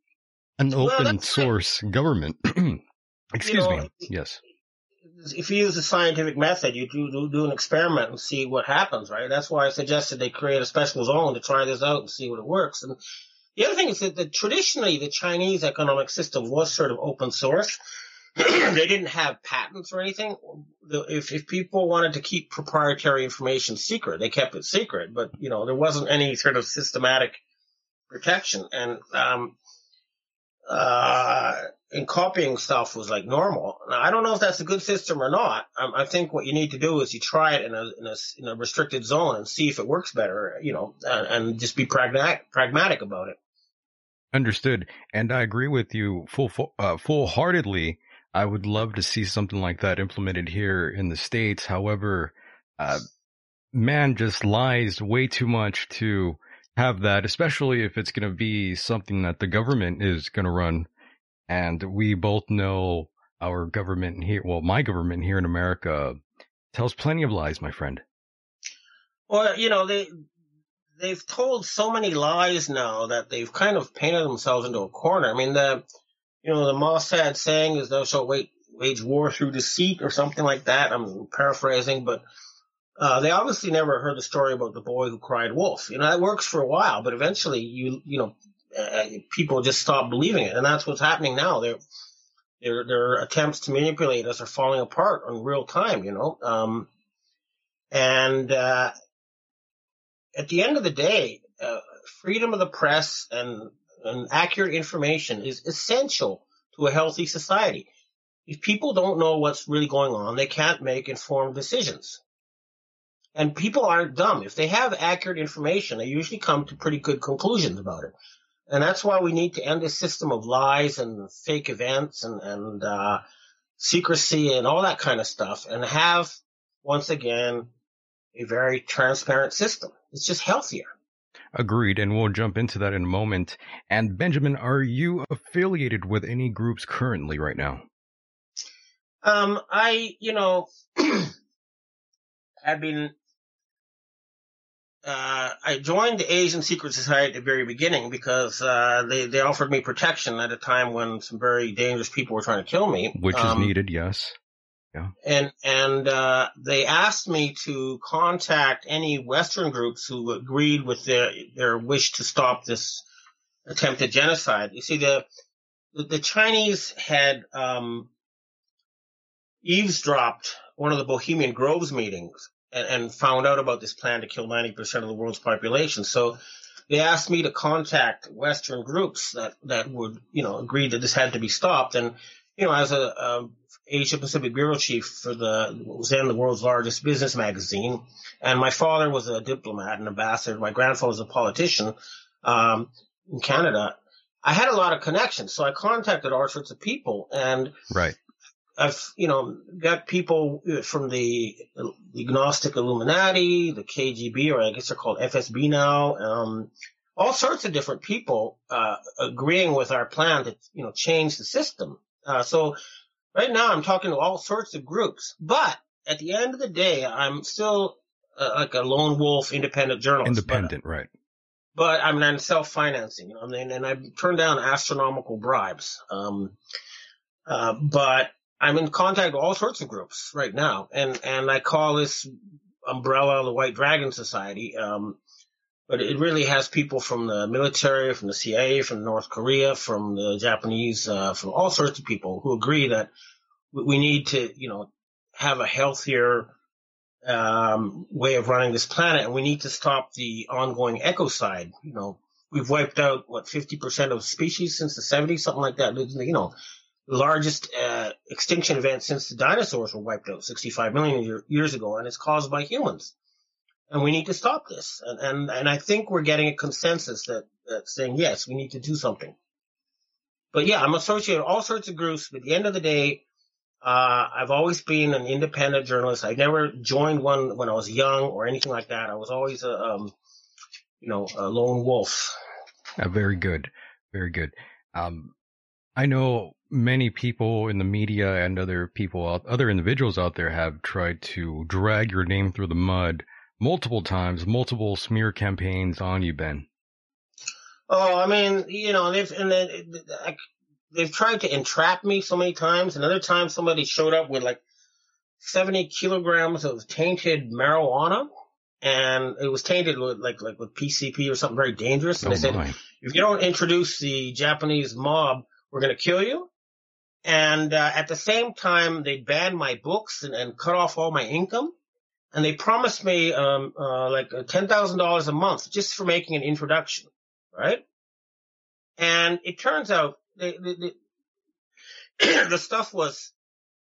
an Well, open source government. Excuse know, me. Yes. If you use the scientific method, you do, do do an experiment and see what happens, right? That's why I suggested they create a special zone to try this out and see what it works. And the other thing is that the, traditionally the Chinese economic system was sort of open source. they didn't have patents or anything. If, if people wanted to keep proprietary information secret, they kept it secret. But you know there wasn't any sort of systematic protection, and um, uh, and copying stuff was like normal. Now, I don't know if that's a good system or not. Um, I think what you need to do is you try it in a, in a, in a restricted zone and see if it works better, you know, and, and just be pragmatic, pragmatic about it. Understood. And I agree with you full, full uh, full heartedly. I would love to see something like that implemented here in the States. However, uh, man just lies way too much to have that, especially if it's going to be something that the government is going to run. And we both know our government here, well, my government here in America tells plenty of lies, my friend. Well, you know, they, they've told so many lies now that they've kind of painted themselves into a corner. I mean, the, you know, the Mossad saying is thou shalt wait, wage war through deceit or something like that. I'm paraphrasing, but uh, they obviously never heard the story about the boy who cried wolf. You know, that works for a while, but eventually you, you know, uh, people just stop believing it. And that's what's happening now. Their, their, their attempts to manipulate us are falling apart in real time, you know. Um, and, uh, at the end of the day, uh, freedom of the press and, and accurate information is essential to a healthy society. If people don't know what's really going on, they can't make informed decisions. And people aren't dumb. If they have accurate information, they usually come to pretty good conclusions about it. And that's why we need to end this system of lies and fake events and, and, uh, secrecy and all that kind of stuff and have, once again, a very transparent system. It's just healthier. Agreed, and we'll jump into that in a moment. And Benjamin, are you affiliated with any groups currently right now? Um, I, you know, I've been, uh, I joined the Asian Secret Society at the very beginning because, uh, they, they offered me protection at a time when some very dangerous people were trying to kill me. Which Um, is needed, yes. and and uh, they asked me to contact any Western groups who agreed with their their wish to stop this attempted genocide. You see, the the, the Chinese had um, eavesdropped one of the Bohemian Groves meetings and, and found out about this plan to kill ninety percent of the world's population. So they asked me to contact Western groups that that would you know agree that this had to be stopped and you know, as a, a Asia Pacific bureau chief for the was then the world's largest business magazine, and my father was a diplomat and ambassador. My grandfather was a politician um, in Canada. I had a lot of connections, so I contacted all sorts of people, and Right. I've you know got people from the agnostic Illuminati, the KGB, or I guess they're called FSB now. Um, all sorts of different people uh, agreeing with our plan to you know change the system. Uh, so right now I'm talking to all sorts of groups, but at the end of the day, I'm still uh, like a lone wolf, independent journalist. but- Independent, right. but I'm not self-financing, you know, and, and I've turned down astronomical bribes. Um, uh, but I'm in contact with all sorts of groups right now, and and I call this umbrella the White Dragon Society. Um, but it really has people from the military, from the CIA, from North Korea, from the Japanese, uh, from all sorts of people who agree that we need to, you know, have a healthier um, way of running this planet, and we need to stop the ongoing ecocide. You know, we've wiped out what 50% of species since the 70s, something like that. You know, largest uh, extinction event since the dinosaurs were wiped out 65 million year, years ago, and it's caused by humans. And we need to stop this. And and, and I think we're getting a consensus that that's saying yes, we need to do something. But yeah, I'm associated with all sorts of groups. But at the end of the day, uh, I've always been an independent journalist. I never joined one when I was young or anything like that. I was always a, um, you know, a lone wolf. Uh, very good. Very good. Um, I know many people in the media and other people, out, other individuals out there have tried to drag your name through the mud multiple times, multiple smear campaigns on you, Ben. Oh, I mean, you know, they've and then they've tried to entrap me so many times. Another time, somebody showed up with like seventy kilograms of tainted marijuana, and it was tainted with like like with PCP or something very dangerous. And Oh they said, my. if you don't introduce the Japanese mob, we're going to kill you. And uh, at the same time, they banned my books and, and cut off all my income. And they promised me um, uh, like uh, ten thousand dollars a month just for making an introduction, right? And it turns out they, they, they, the stuff was,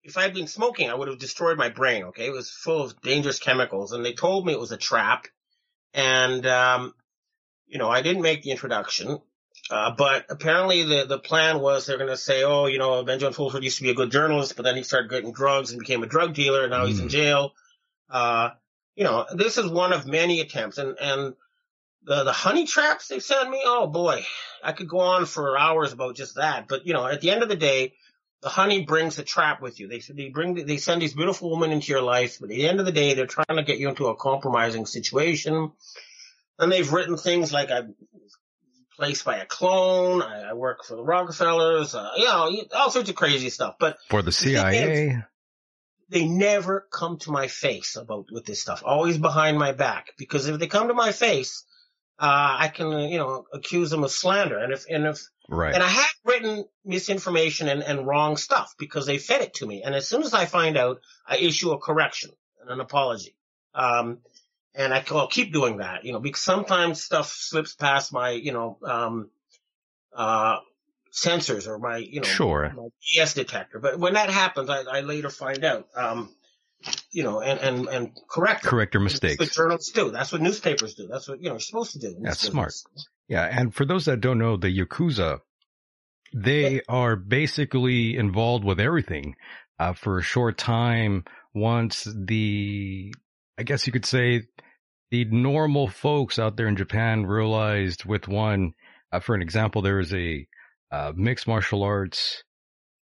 if I'd been smoking, I would have destroyed my brain. Okay, it was full of dangerous chemicals, and they told me it was a trap. And um, you know, I didn't make the introduction. Uh, but apparently the, the plan was they're going to say, oh, you know, Benjamin Fulford used to be a good journalist, but then he started getting drugs and became a drug dealer, and now he's in Mm. jail. Uh, you know, this is one of many attempts, and and the the honey traps they send me, oh boy, I could go on for hours about just that. But you know, at the end of the day, the honey brings the trap with you. They they bring they send these beautiful women into your life, but at the end of the day, they're trying to get you into a compromising situation. And they've written things like I'm placed by a clone. I, I work for the Rockefellers. Uh, you know, all sorts of crazy stuff. But For the CIA. they never come to my face about with this stuff. Always behind my back. Because if they come to my face, uh, I can, you know, accuse them of slander. And if, and if, Right. and I have written misinformation and, and wrong stuff because they fed it to me. And as soon as I find out, I issue a correction and an apology. Um, and I, will keep doing that, you know, because sometimes stuff slips past my, you know, um, uh, sensors or my, you know, Sure. my BS detector. But when that happens, I, I later find out, um, you know, and, and, and correct. Correct your That's what mistakes. journalists do. That's what newspapers do. That's what, you know, you're supposed to do. That's this smart. Yeah, and for those that don't know, the Yakuza, they are basically involved with everything. Uh, for a short time, once the, I guess you could say, the normal folks out there in Japan realized with one, uh, for an example, there was a uh, mixed martial arts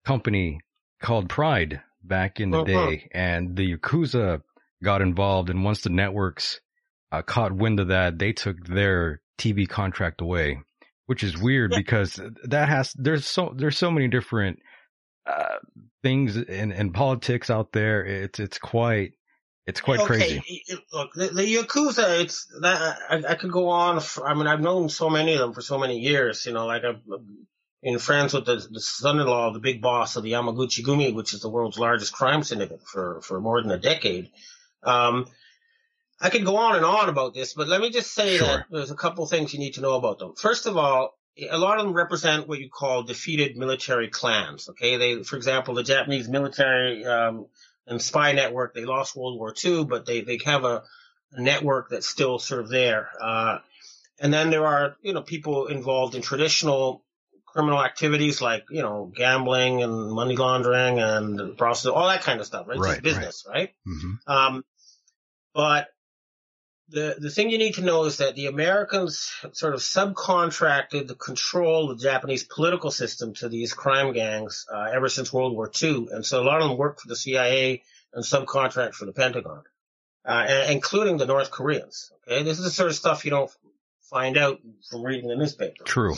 company called Pride back in the Uh-huh. day, and the Yakuza got involved. And once the networks uh, caught wind of that, they took their TV contract away, which is weird Yeah. because that has there's so there's so many different uh, things in, in politics out there. It's it's quite it's quite okay, crazy. Look, the, the Yakuza, it's that I, I could go on. For, I mean, I've known so many of them for so many years. You know, like I've been friends with the, the son-in-law of the big boss of the Yamaguchi Gumi, which is the world's largest crime syndicate for for more than a decade. Um, I could go on and on about this, but let me just say Sure. that there's a couple things you need to know about them. First of all, a lot of them represent what you call defeated military clans. Okay, they, for example, the Japanese military um, and spy network, they lost World War II, but they they have a, a network that's still sort of there. Uh, and then there are you know people involved in traditional criminal activities like you know gambling and money laundering and prostitution, all that kind of stuff, right? Right, business, right? hmm Um, but the the thing you need to know is that the Americans sort of subcontracted the control of the Japanese political system to these crime gangs uh, ever since World War II, and so a lot of them worked for the CIA and subcontract for the Pentagon, uh, and, including the North Koreans. Okay, this is the sort of stuff you don't find out from reading the newspaper. True.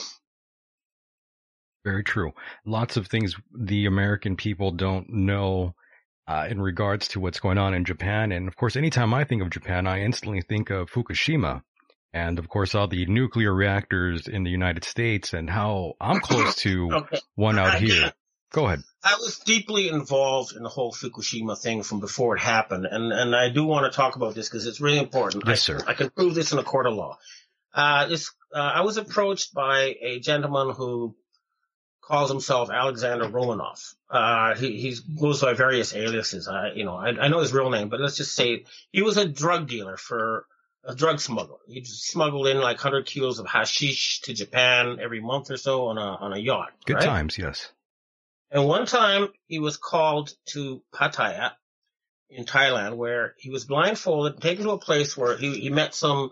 Very true. Lots of things the American people don't know uh, in regards to what's going on in Japan. And of course, anytime I think of Japan, I instantly think of Fukushima. And of course, all the nuclear reactors in the United States and how I'm close to Okay. one out here. Go ahead. I was deeply involved in the whole Fukushima thing from before it happened, and and I do want to talk about this because it's really important. Yes, I, sir. I can prove this in a court of law. Uh, this uh, I was approached by a gentleman who calls himself Alexander Romanov. Uh, he he goes by various aliases. I you know I, I know his real name, but let's just say he was a drug dealer for a drug smuggler. He smuggled in like 100 kilos of hashish to Japan every month or so on a on a yacht. Good right? times. Yes. And one time he was called to Pattaya in Thailand where he was blindfolded, taken to a place where he, he met some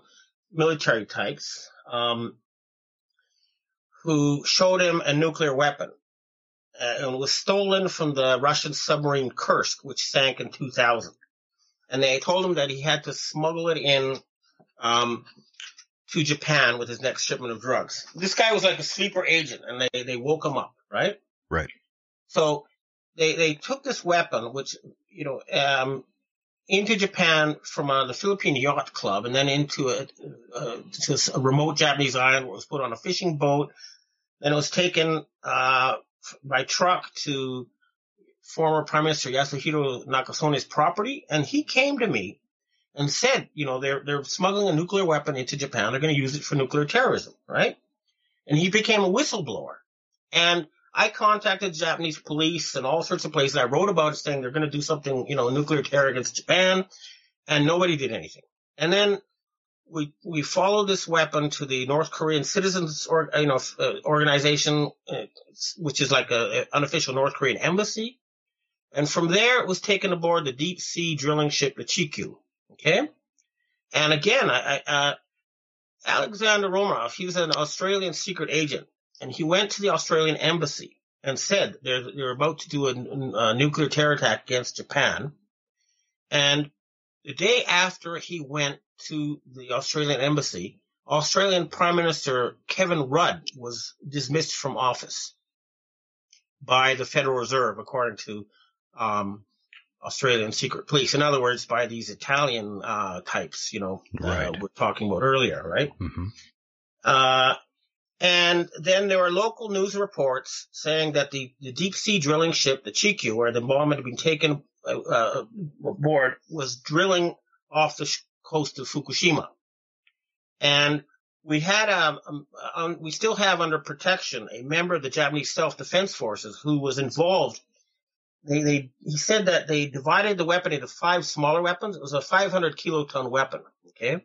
military types, um, who showed him a nuclear weapon. Uh, and was stolen from the Russian submarine Kursk, which sank in 2000. And they told him that he had to smuggle it in, um, to Japan with his next shipment of drugs. This guy was like a sleeper agent and they, they woke him up, right? Right. So they they took this weapon, which you know, um, into Japan from uh, the Philippine Yacht Club, and then into a, a remote Japanese island where it was put on a fishing boat. Then it was taken uh, by truck to former Prime Minister Yasuhiro Nakasone's property, and he came to me and said, you know, they're they're smuggling a nuclear weapon into Japan. They're going to use it for nuclear terrorism, right? And he became a whistleblower, and I contacted Japanese police and all sorts of places. I wrote about it saying they're going to do something, you know, nuclear terror against Japan, and nobody did anything. And then we we followed this weapon to the North Korean Citizens, or, you know, uh, organization, uh, which is like a, a unofficial North Korean embassy. And from there, it was taken aboard the deep sea drilling ship, the Chikyu. Okay. And again, I, I uh, Alexander Romanov, he was an Australian secret agent and he went to the Australian embassy and said they're, they're about to do a, a nuclear terror attack against Japan. And the day after he went to the Australian embassy, Australian Prime Minister Kevin Rudd was dismissed from office by the Federal Reserve, according to um, Australian secret police. In other words, by these Italian uh, types, you know, Right. uh, we're talking about earlier, right? hmm Uh, and then there were local news reports saying that the, the deep sea drilling ship, the Chikyu, where the bomb had been taken uh, uh, aboard, was drilling off the coast of Fukushima. And we had um, um, um, we still have under protection a member of the Japanese self-defense forces who was involved. They, they, he said that they divided the weapon into five smaller weapons. It was a 500 kiloton weapon. Okay.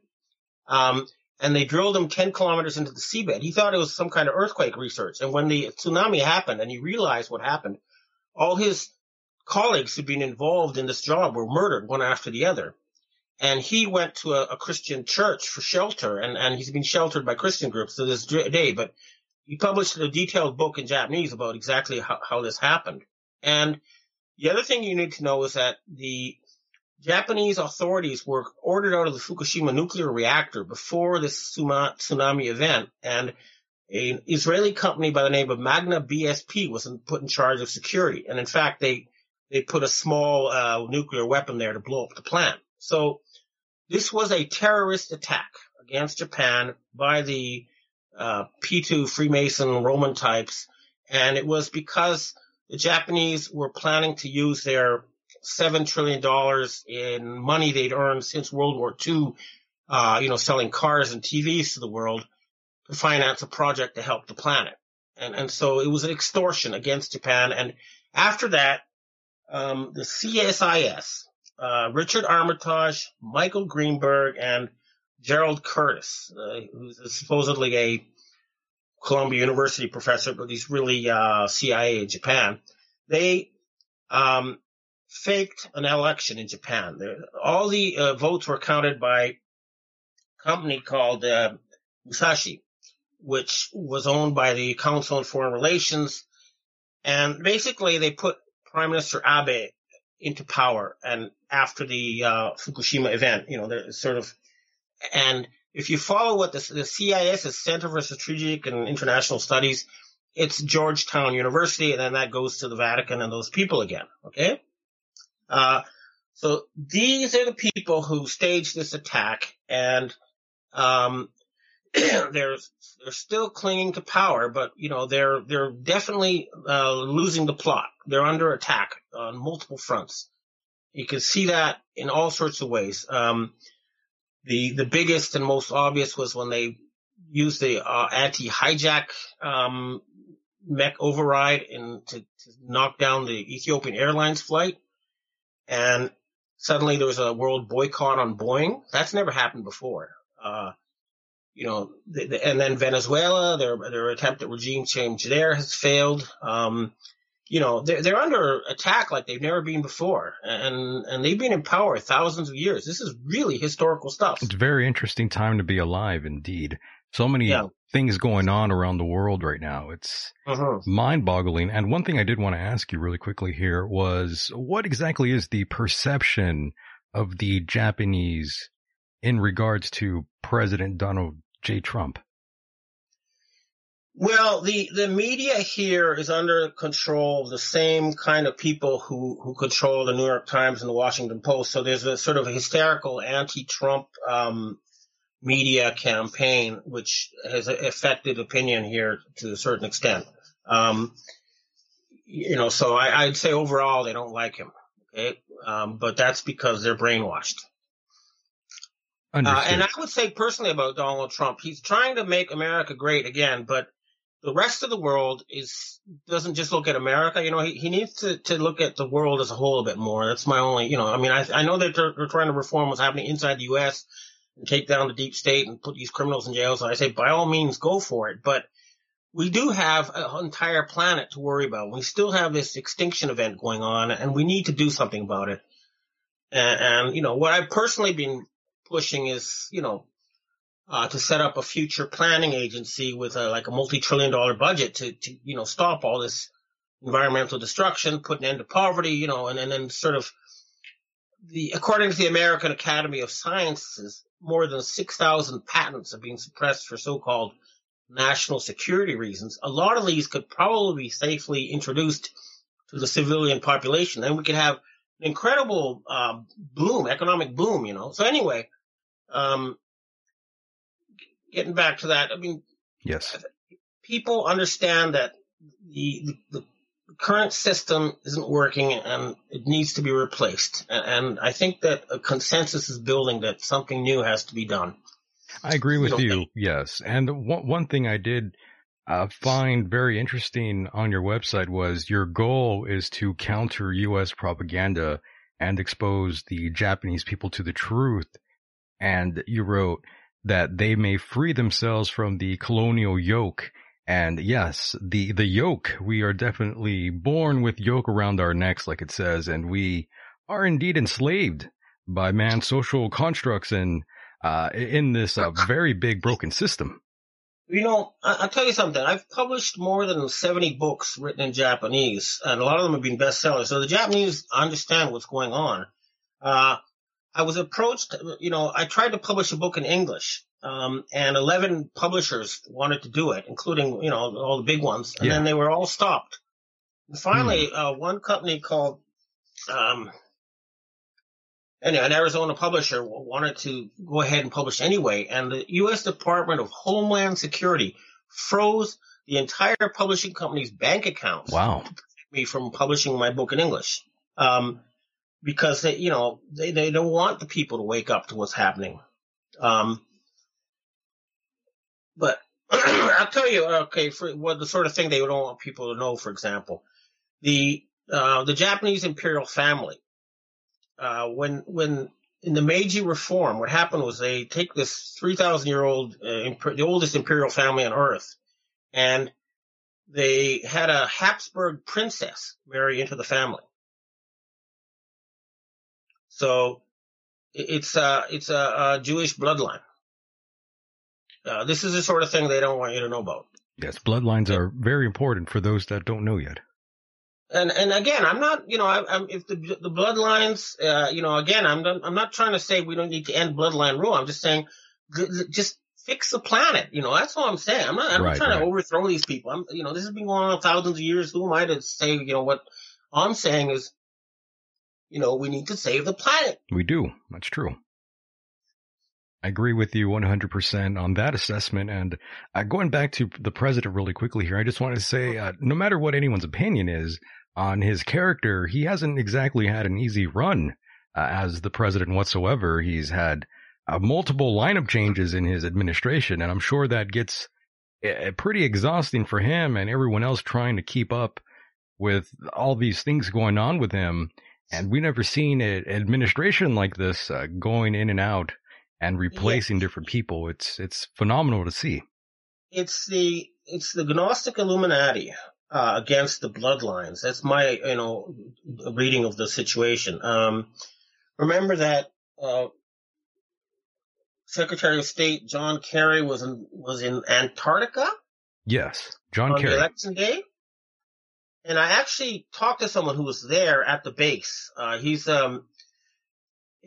Um, and they drilled him 10 kilometers into the seabed. He thought it was some kind of earthquake research. And when the tsunami happened and he realized what happened, all his colleagues who'd been involved in this job were murdered one after the other. And he went to a, a Christian church for shelter and, and he's been sheltered by Christian groups to this day, but he published a detailed book in Japanese about exactly how, how this happened. And the other thing you need to know is that the Japanese authorities were ordered out of the Fukushima nuclear reactor before the tsunami event, and an Israeli company by the name of Magna BSP was put in charge of security. And in fact, they they put a small uh, nuclear weapon there to blow up the plant. So this was a terrorist attack against Japan by the uh, P2 Freemason Roman types, and it was because the Japanese were planning to use their seven trillion dollars in money they'd earned since World War II, uh, you know, selling cars and TVs to the world, to finance a project to help the planet. And, and so it was an extortion against Japan. And after that, um, the CSIS, uh, Richard Armitage, Michael Greenberg, and Gerald Curtis, uh, who's supposedly a Columbia University professor, but he's really uh, CIA in Japan. They um, faked an election in Japan. All the uh, votes were counted by a company called uh, Musashi, which was owned by the Council on Foreign Relations. And basically, they put Prime Minister Abe into power. And after the uh, Fukushima event, you know, they're sort of, and if you follow what the, the CIS is Center for Strategic and International Studies, it's Georgetown University, and then that goes to the Vatican and those people again. Okay. Uh, so these are the people who staged this attack, and um, they're they're still clinging to power, but you know they're they're definitely uh, losing the plot. They're under attack on multiple fronts. You can see that in all sorts of ways. Um, the the biggest and most obvious was when they used the uh, anti-hijack um, mech override in to, to knock down the Ethiopian Airlines flight, and suddenly there was a world boycott on Boeing. That's never happened before. Uh, you know, the, the, and then Venezuela, their their attempt at regime change there has failed. Um, you know, they're, they're under attack like they've never been before, and and they've been in power thousands of years. This is really historical stuff. It's a very interesting time to be alive, indeed. So many yeah. things going on around the world right now. It's uh-huh. mind-boggling. And one thing I did want to ask you really quickly here was, what exactly is the perception of the Japanese in regards to President Donald J. Trump? Well, the, the media here is under control of the same kind of people who, who control the New York Times and the Washington Post. So there's a sort of a hysterical anti-Trump, um, media campaign, which has affected opinion here to a certain extent. Um, you know, so I, would say overall they don't like him. Okay. Um, but that's because they're brainwashed. Uh, and I would say personally about Donald Trump, he's trying to make America great again, but the rest of the world is doesn't just look at America. You know, he, he needs to, to look at the world as a whole a bit more. That's my only, you know, I mean, I, I know that they're, they're trying to reform what's happening inside the U.S. and take down the deep state and put these criminals in jail. So I say, by all means, go for it. But we do have an entire planet to worry about. We still have this extinction event going on, and we need to do something about it. And, and you know, what I've personally been pushing is, you know, uh, to set up a future planning agency with a, like a multi-trillion dollar budget to, to, you know, stop all this environmental destruction, put an end to poverty, you know, and, and then sort of the, according to the American Academy of Sciences, more than 6,000 patents have been suppressed for so-called national security reasons. A lot of these could probably be safely introduced to the civilian population. Then we could have an incredible, uh, boom, economic boom, you know. So anyway, um, getting back to that, I mean, yes, people understand that the, the current system isn't working and it needs to be replaced. And I think that a consensus is building that something new has to be done. I agree with you. you yes. And one, one thing I did uh, find very interesting on your website was your goal is to counter U.S. propaganda and expose the Japanese people to the truth. And you wrote, that they may free themselves from the colonial yoke. And yes, the, the yoke, we are definitely born with yoke around our necks, like it says, and we are indeed enslaved by man's social constructs and, uh, in this uh, very big broken system. You know, I, will tell you something. I've published more than 70 books written in Japanese, and a lot of them have been bestsellers. So the Japanese understand what's going on. Uh, I was approached, you know, I tried to publish a book in English, um, and 11 publishers wanted to do it, including, you know, all the big ones, and yeah. then they were all stopped. And finally, hmm. uh, one company called, um, anyway, an Arizona publisher wanted to go ahead and publish anyway, and the U.S. Department of Homeland Security froze the entire publishing company's bank accounts. Wow. me from publishing my book in English. Um, because they, you know, they, they don't want the people to wake up to what's happening. Um, but I'll tell you. Okay, for what the sort of thing they don't want people to know. For example, the uh, the Japanese imperial family. Uh, when when in the Meiji Reform, what happened was they take this three thousand year old, uh, imp- the oldest imperial family on earth, and they had a Habsburg princess marry into the family. So it's a it's a, a Jewish bloodline. Uh, this is the sort of thing they don't want you to know about. Yes, bloodlines are very important for those that don't know yet. And and again, I'm not, you know, I, I'm if the the bloodlines, uh, you know, again, I'm not, I'm not trying to say we don't need to end bloodline rule. I'm just saying, just fix the planet. You know, that's all I'm saying. I'm not, I'm Right, not trying right. to overthrow these people. I'm, you know, this has been going on thousands of years. Who am I to say, you know, what all I'm saying is, you know, we need to save the planet. We do. That's true. I agree with you 100% on that assessment. And uh, going back to the president really quickly here, I just want to say, uh, no matter what anyone's opinion is on his character, he hasn't exactly had an easy run uh, as the president whatsoever. He's had uh, multiple lineup changes in his administration, and I'm sure that gets uh, pretty exhausting for him and everyone else trying to keep up with all these things going on with him. And we've never seen an administration like this uh, going in and out and replacing different people. It's it's phenomenal to see. It's the it's the Gnostic Illuminati uh, against the bloodlines. That's my you know reading of the situation. Um, remember that uh, Secretary of State John Kerry was in was in Antarctica Yes, John on Kerry. election day. And I actually talked to someone who was there at the base. Uh, he's um,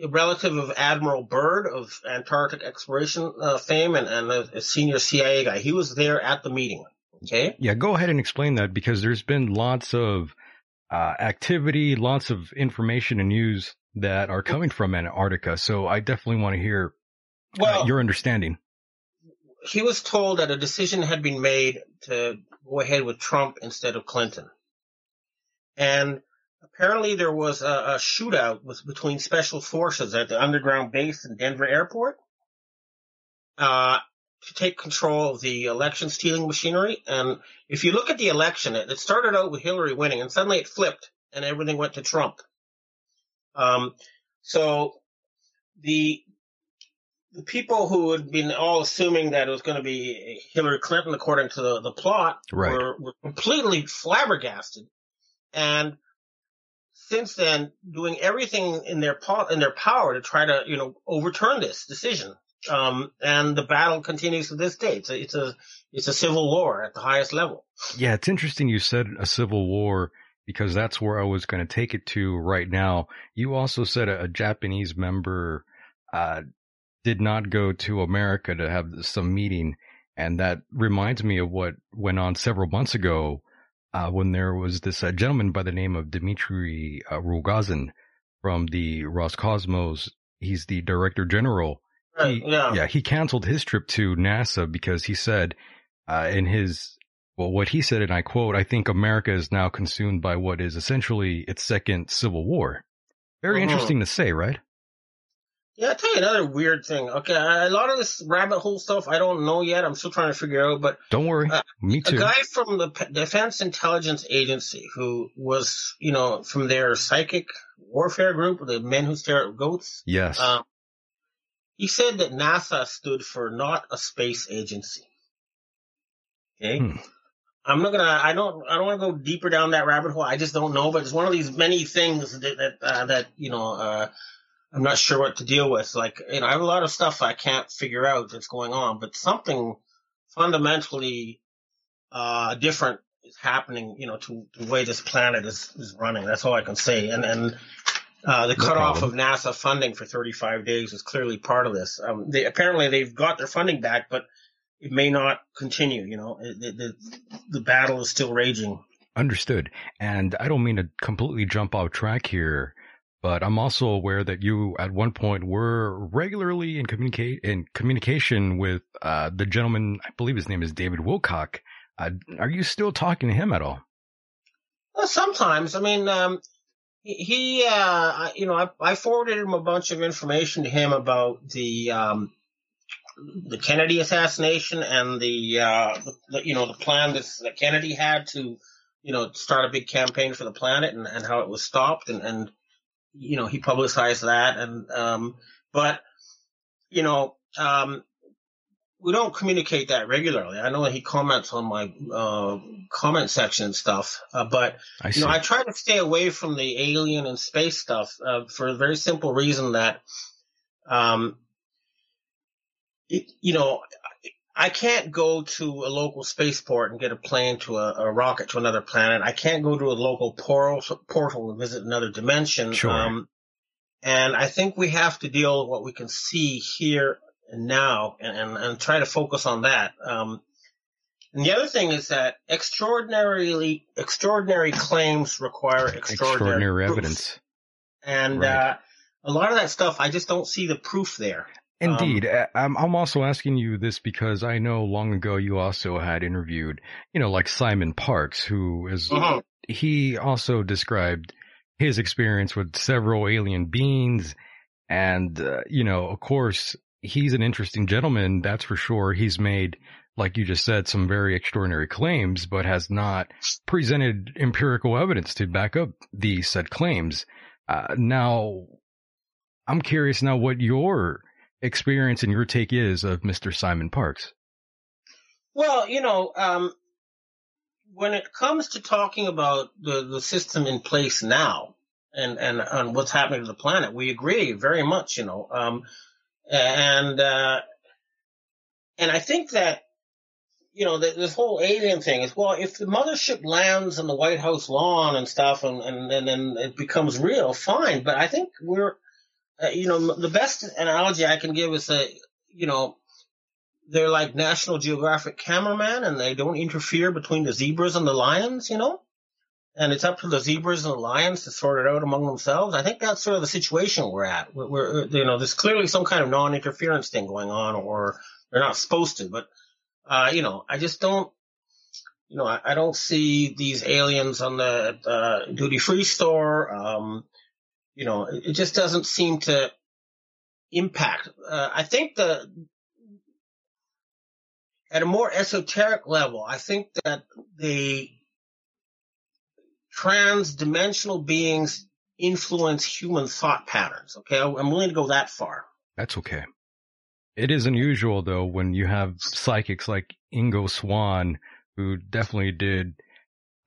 relative of Admiral Byrd of Antarctic exploration uh, fame and, and a, a senior CIA guy. He was there at the meeting. Okay. Yeah, go ahead and explain that because there's been lots of uh, activity, lots of information and news that are coming from Antarctica. So I definitely want to hear uh, Well, your understanding. he was told that a decision had been made to go ahead with Trump instead of Clinton. And apparently there was a, a shootout with, between special forces at the underground base in Denver airport, uh, to take control of the election stealing machinery. And if you look at the election, it, it started out with Hillary winning and suddenly it flipped and everything went to Trump. Um, so the, the people who had been all assuming that it was going to be Hillary Clinton according to the, the plot Right. were, were completely flabbergasted. And since then, doing everything in their po- in their power to try to, you know, overturn this decision. Um, and the battle continues to this day. It's a, it's a, it's a civil war at the highest level. Yeah, it's interesting you said a civil war because that's where I was going to take it to right now. You also said a, a Japanese member uh, did not go to America to have some meeting, and that reminds me of what went on several months ago uh, when there was this uh, gentleman by the name of Dmitry uh, Rogozin from the Roscosmos. He's the director general Right, he, yeah. yeah, he canceled his trip to NASA because he said, uh, in his, well, what he said, and I quote, I think America is now consumed by what is essentially its second civil war. Very Mhm. interesting to say, right? Yeah, I'll tell you another weird thing. Okay, a lot of this rabbit hole stuff I don't know yet. I'm still trying to figure out, but Don't worry. Uh, Me a guy from the P- Defense Intelligence Agency who was, you know, from their psychic warfare group, the men who stare at goats. yes. Um, he said that NASA stood for not a space agency. Okay. Hmm. I'm not gonna. I don't. I don't want to go deeper down that rabbit hole. I just don't know. But it's one of these many things that that uh, that you know. Uh, I'm not sure what to deal with. Like you know, I have a lot of stuff I can't figure out that's going on. But something fundamentally uh, different is happening. You know, to the way this planet is is running. That's all I can say. And and uh, the No cutoff problem. of NASA funding for 35 days is clearly part of this. Um, they, apparently they've got their funding back, but it may not continue. You know, the, the, the battle is still raging. Understood. And I don't mean to completely jump off track here, but I'm also aware that you at one point were regularly in communicate in communication with uh, the gentleman. I believe his name is David Wilcock. Uh, are you still talking to him at all? Well, sometimes, I mean, um, he, uh, you know, I, I forwarded him a bunch of information to him about the, um, the Kennedy assassination and the, uh, the you know the plan that, that Kennedy had to you know start a big campaign for the planet and, and how it was stopped and and you know he publicized that and um but you know um we don't communicate that regularly. I know he comments on my uh, comment section and stuff, uh, but I you know, I try to stay away from the alien and space stuff uh, for a very simple reason that, um, it, you know, I can't go to a local spaceport and get a plane to a, a rocket to another planet. I can't go to a local portal, portal and visit another dimension. Sure. Um, and I think we have to deal with what we can see here and now and, and, and try to focus on that. Um, and the other thing is that extraordinarily, extraordinary claims require extraordinary, Extraordinary evidence. And, Right. uh, a lot of that stuff, I just don't see the proof there. Indeed. Um, I'm, I'm also asking you this because I know long ago you also had interviewed, you know, like Simon Parkes, who is, Mhm. he also described his experience with several alien beings. And, uh, you know, of course, he's an interesting gentleman. That's for sure. He's made, like you just said, some very extraordinary claims, but has not presented empirical evidence to back up these said claims. Uh, now, I'm curious now what your experience and your take is of Mr. Simon Parkes. Well, you know, um, when it comes to talking about the, the system in place now and, and, and what's happening to the planet, we agree very much, you know, um, and, uh, and I think that, you know, th this whole alien thing is, well, if the mothership lands on the White House lawn and stuff and, and, and then it becomes real, fine. But I think we're, uh, you know, the best analogy I can give is that, you know, they're like National Geographic cameraman and they don't interfere between the zebras and the lions, you know? And it's up to the zebras and the lions to sort it out among themselves. I think that's sort of the situation we're at. We're, we're you know, there's clearly some kind of non-interference thing going on or they're not supposed to, but, uh, you know, I just don't, you know, I, I don't see these aliens on the uh, duty free store. Um, you know, it, just doesn't seem to impact. Uh, I think the at a more esoteric level, I think that the trans-dimensional beings influence human thought patterns. Okay, I'm willing to go that far. That's okay. It is unusual though when you have psychics like Ingo Swann, who definitely did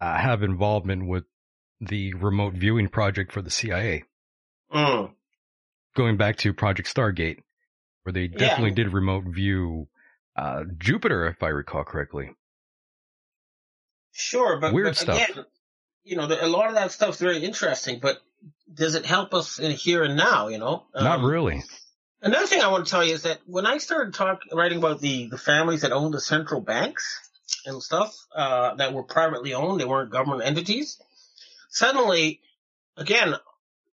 uh, have involvement with the remote viewing project for the CIA. Mm. Going back to Project Stargate, where they Yeah. definitely did remote view uh, Jupiter, if I recall correctly. Sure, but, Weird but stuff. again, you know, the, a lot of that stuff's very interesting, but does it help us in here and now? You know, Not Um, really. Another thing I want to tell you is that when I started talking, writing about the, the families that owned the central banks and stuff, uh, that were privately owned, they weren't government entities, suddenly, again,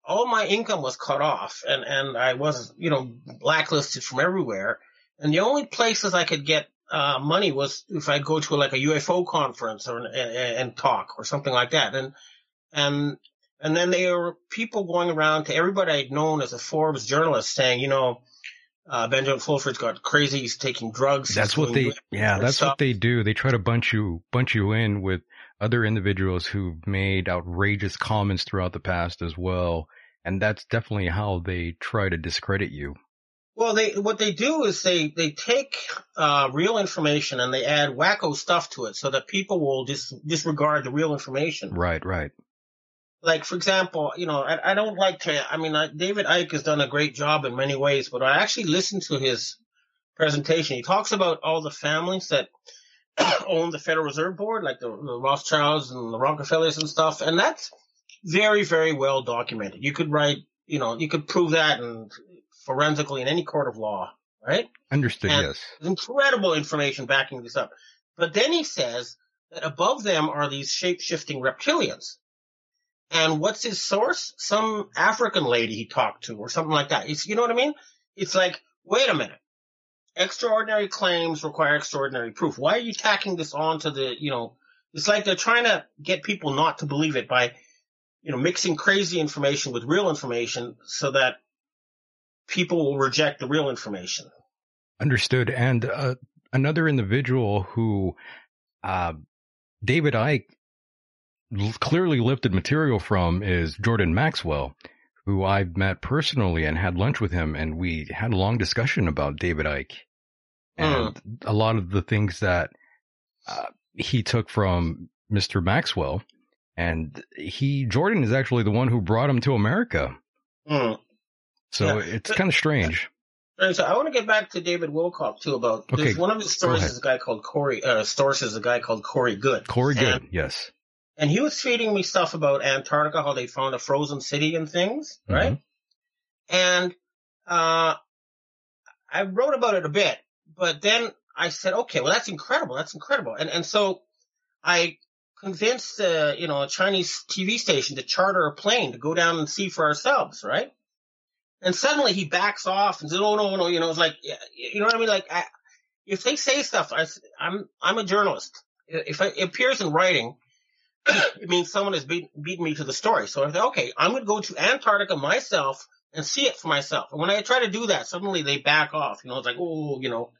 all my income was cut off and, and I was, you know, blacklisted from everywhere. And the only places I could get, uh, money was if I go to like a UFO conference or, and, and talk or something like that. And, and, and then there were people going around to everybody I'd known as a Forbes journalist saying, you know, uh, Benjamin Fulford's got crazy. He's taking drugs. That's what they, yeah, that's stuff. what they do. They try to bunch you, bunch you in with other individuals who've made outrageous comments throughout the past as well. And that's definitely how they try to discredit you. Well, they what they do is they they take uh, real information and they add wacko stuff to it so that people will just disregard the real information. Right, right. Like for example, you know, I, I don't like to. I mean, I, David Icke has done a great job in many ways, but I actually listened to his presentation. He talks about all the families that own the Federal Reserve Board, like the, the Rothschilds and the Rockefellers and stuff, and that's very, very well documented. You could write, you know, you could prove that and forensically in any court of law, right? Understood, And- yes. Incredible information backing this up. But then he says that above them are these shape-shifting reptilians. And what's his source? Some African lady he talked to or something like that. It's, you know what I mean? It's like, wait a minute. Extraordinary claims require extraordinary proof. Why are you tacking this on to the, you know, it's like they're trying to get people not to believe it by, you know, mixing crazy information with real information so that people will reject the real information. Understood. And uh, another individual who uh, David Icke clearly lifted material from is Jordan Maxwell, who I've met personally and had lunch with him, and we had a long discussion about David Icke and mm. a lot of the things that uh, he took from Mr. Maxwell. And he, Jordan is actually the one who brought him to America. Mm. So yeah. it's kind of strange. So I want to get back to David Wilcock too about okay. one of his stories is a guy called Corey. Uh, source is a guy called Corey Goode. Corey Goode, and, yes. And he was feeding me stuff about Antarctica, how they found a frozen city and things, mm-hmm. right? And uh, I wrote about it a bit, but then I said, okay, well that's incredible, that's incredible, and and so I convinced uh, you know a Chinese TV station to charter a plane to go down and see for ourselves, right? And suddenly he backs off and says, "Oh no, no," you know, it's like, you know what I mean? Like, I, if they say stuff, I, I'm I'm a journalist. If it appears in writing, it means someone has beat, beaten me to the story. So I say, okay, I'm going to go to Antarctica myself and see it for myself. And when I try to do that, suddenly they back off. You know, it's like, oh, you know.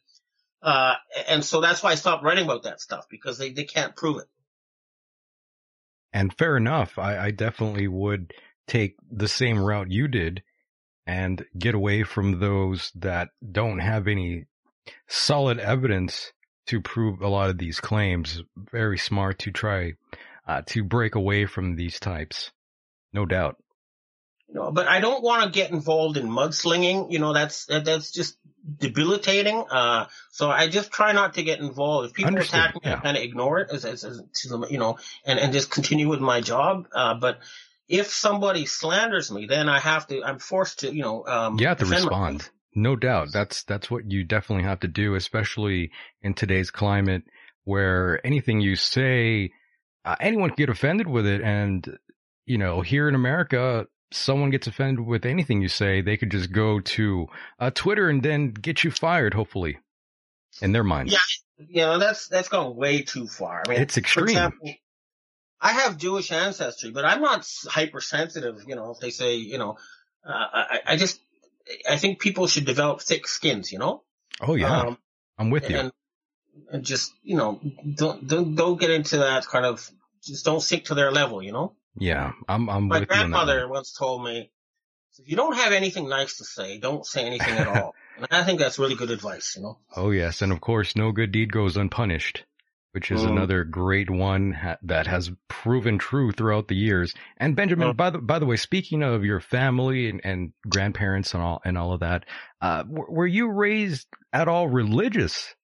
Uh, and so that's why I stopped writing about that stuff because they, they can't prove it. And fair enough. I, I definitely would take the same route you did and get away from those that don't have any solid evidence to prove a lot of these claims. Very smart to try uh, to break away from these types, no doubt. No, but I don't want to get involved in mudslinging. You know, that's that's just debilitating. Uh, so I just try not to get involved. If people Understood. attack me, yeah. I kind of ignore it as, as, as, you know, and, and just continue with my job. Uh, but if somebody slanders me, then I have to, I'm forced to, you know, um, you have to respond. No doubt. That's, that's what you definitely have to do, especially in today's climate where anything you say, uh, anyone can get offended with it. And, you know, here in America, someone gets offended with anything you say, they could just go to uh, Twitter and then get you fired, hopefully, in their minds. Yeah, you know, that's that's going way too far. I mean, it's extreme. Example, I have Jewish ancestry, but I'm not hypersensitive. You know, if they say, you know, uh, I, I just, I think people should develop thick skins. You know. Oh yeah, um, I'm with you. And just you know, don't don't don't get into that kind of. Just don't sink to their level. You know. Yeah, I'm. I'm. My grandmother once told me, if you don't have anything nice to say, don't say anything at all. And I think that's really good advice. You know. Oh yes, and of course, no good deed goes unpunished which is mm. another great one ha- that has proven true throughout the years. And Benjamin, mm. by the by the way, speaking of your family and, and grandparents and all and all of that, uh, w- were you raised at all religious?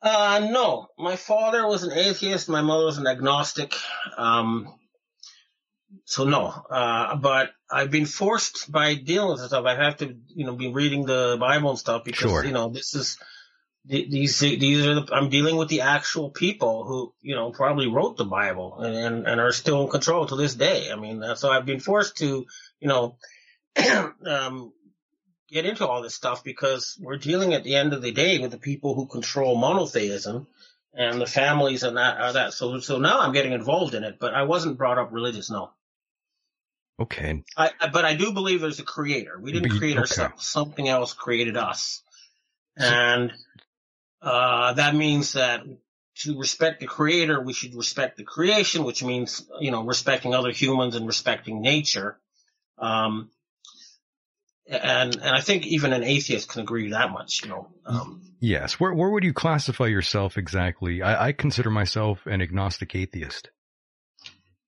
Uh, no. My father was an atheist. My mother was an agnostic. Um, so no. Uh, but I've been forced by dealing with stuff. I have to, you know, be reading the Bible and stuff because, sure. you know, this is these these are the, I'm dealing with the actual people who you know probably wrote the Bible and, and, and are still in control to this day. I mean, so I've been forced to you know um, get into all this stuff because we're dealing at the end of the day with the people who control monotheism and the families and that are that. So so now I'm getting involved in it, but I wasn't brought up religious. No. Okay. I, but I do believe there's a creator. We didn't create okay. ourselves. Something else created us. And uh, that means that to respect the creator, we should respect the creation, which means, you know, respecting other humans and respecting nature. Um, and, and I think even an atheist can agree that much, you know. Um, yes. Where, where would you classify yourself exactly? I, I consider myself an agnostic atheist.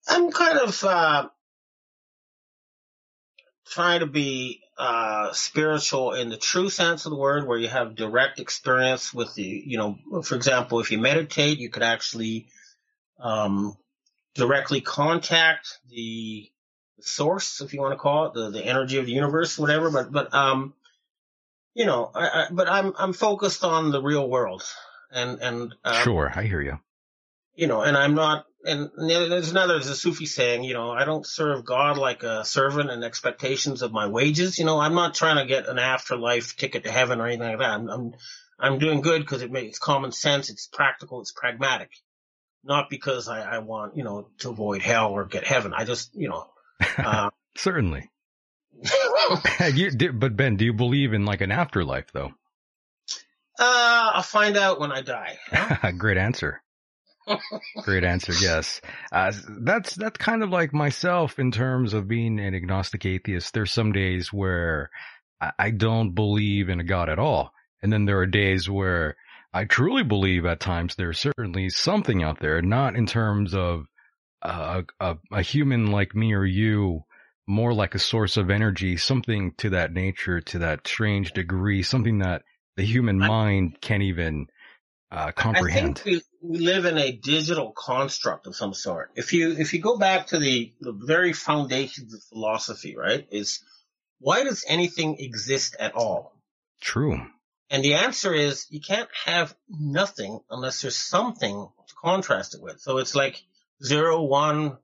I'm kind of, uh, trying to be uh, spiritual in the true sense of the word, where you have direct experience with the, you know, for example, if you meditate, you could actually um, directly contact the source, if you want to call it, the, the energy of the universe, whatever. But, but, um, you know, I, I, but I'm, I'm focused on the real world and, and, um, sure, I hear you. You know, and I'm not, and there's another, there's a Sufi saying, you know, I don't serve God like a servant and expectations of my wages. You know, I'm not trying to get an afterlife ticket to heaven or anything like that. I'm, I'm, I'm doing good because it makes common sense. It's practical. It's pragmatic. Not because I, I want, you know, to avoid hell or get heaven. I just, you know, uh, certainly. you, but Ben, do you believe in like an afterlife though? Uh, I'll find out when I die. Great answer. Great answer. Yes. Uh, that's, that's kind of like myself in terms of being an agnostic atheist. There's some days where I, I don't believe in a God at all. And then there are days where I truly believe at times there's certainly something out there, not in terms of uh, a, a human like me or you, more like a source of energy, something to that nature, to that strange degree, something that the human mind can't even uh, comprehend. I think we, we live in a digital construct of some sort. If you if you go back to the, the very foundations of philosophy, right, is why does anything exist at all? True. And the answer is you can't have nothing unless there's something to contrast it with. So it's like zero, one,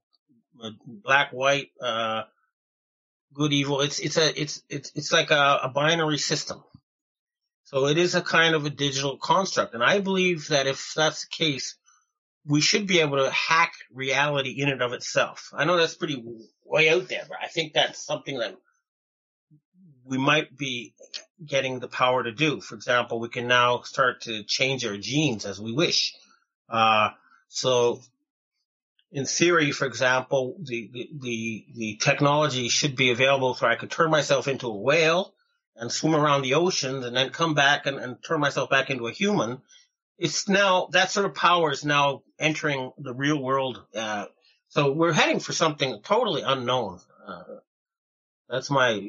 black, white, uh, good, evil. It's, it's a, it's, it's, it's like a, a binary system. So it is a kind of a digital construct. And I believe that if that's the case, we should be able to hack reality in and of itself. I know that's pretty way out there, but I think that's something that we might be getting the power to do. For example, we can now start to change our genes as we wish. Uh, so in theory, for example, the, the, the, technology should be available so I could turn myself into a whale and swim around the oceans and then come back and, and turn myself back into a human. It's now, that sort of power is now entering the real world. Uh, so we're heading for something totally unknown. Uh, that's my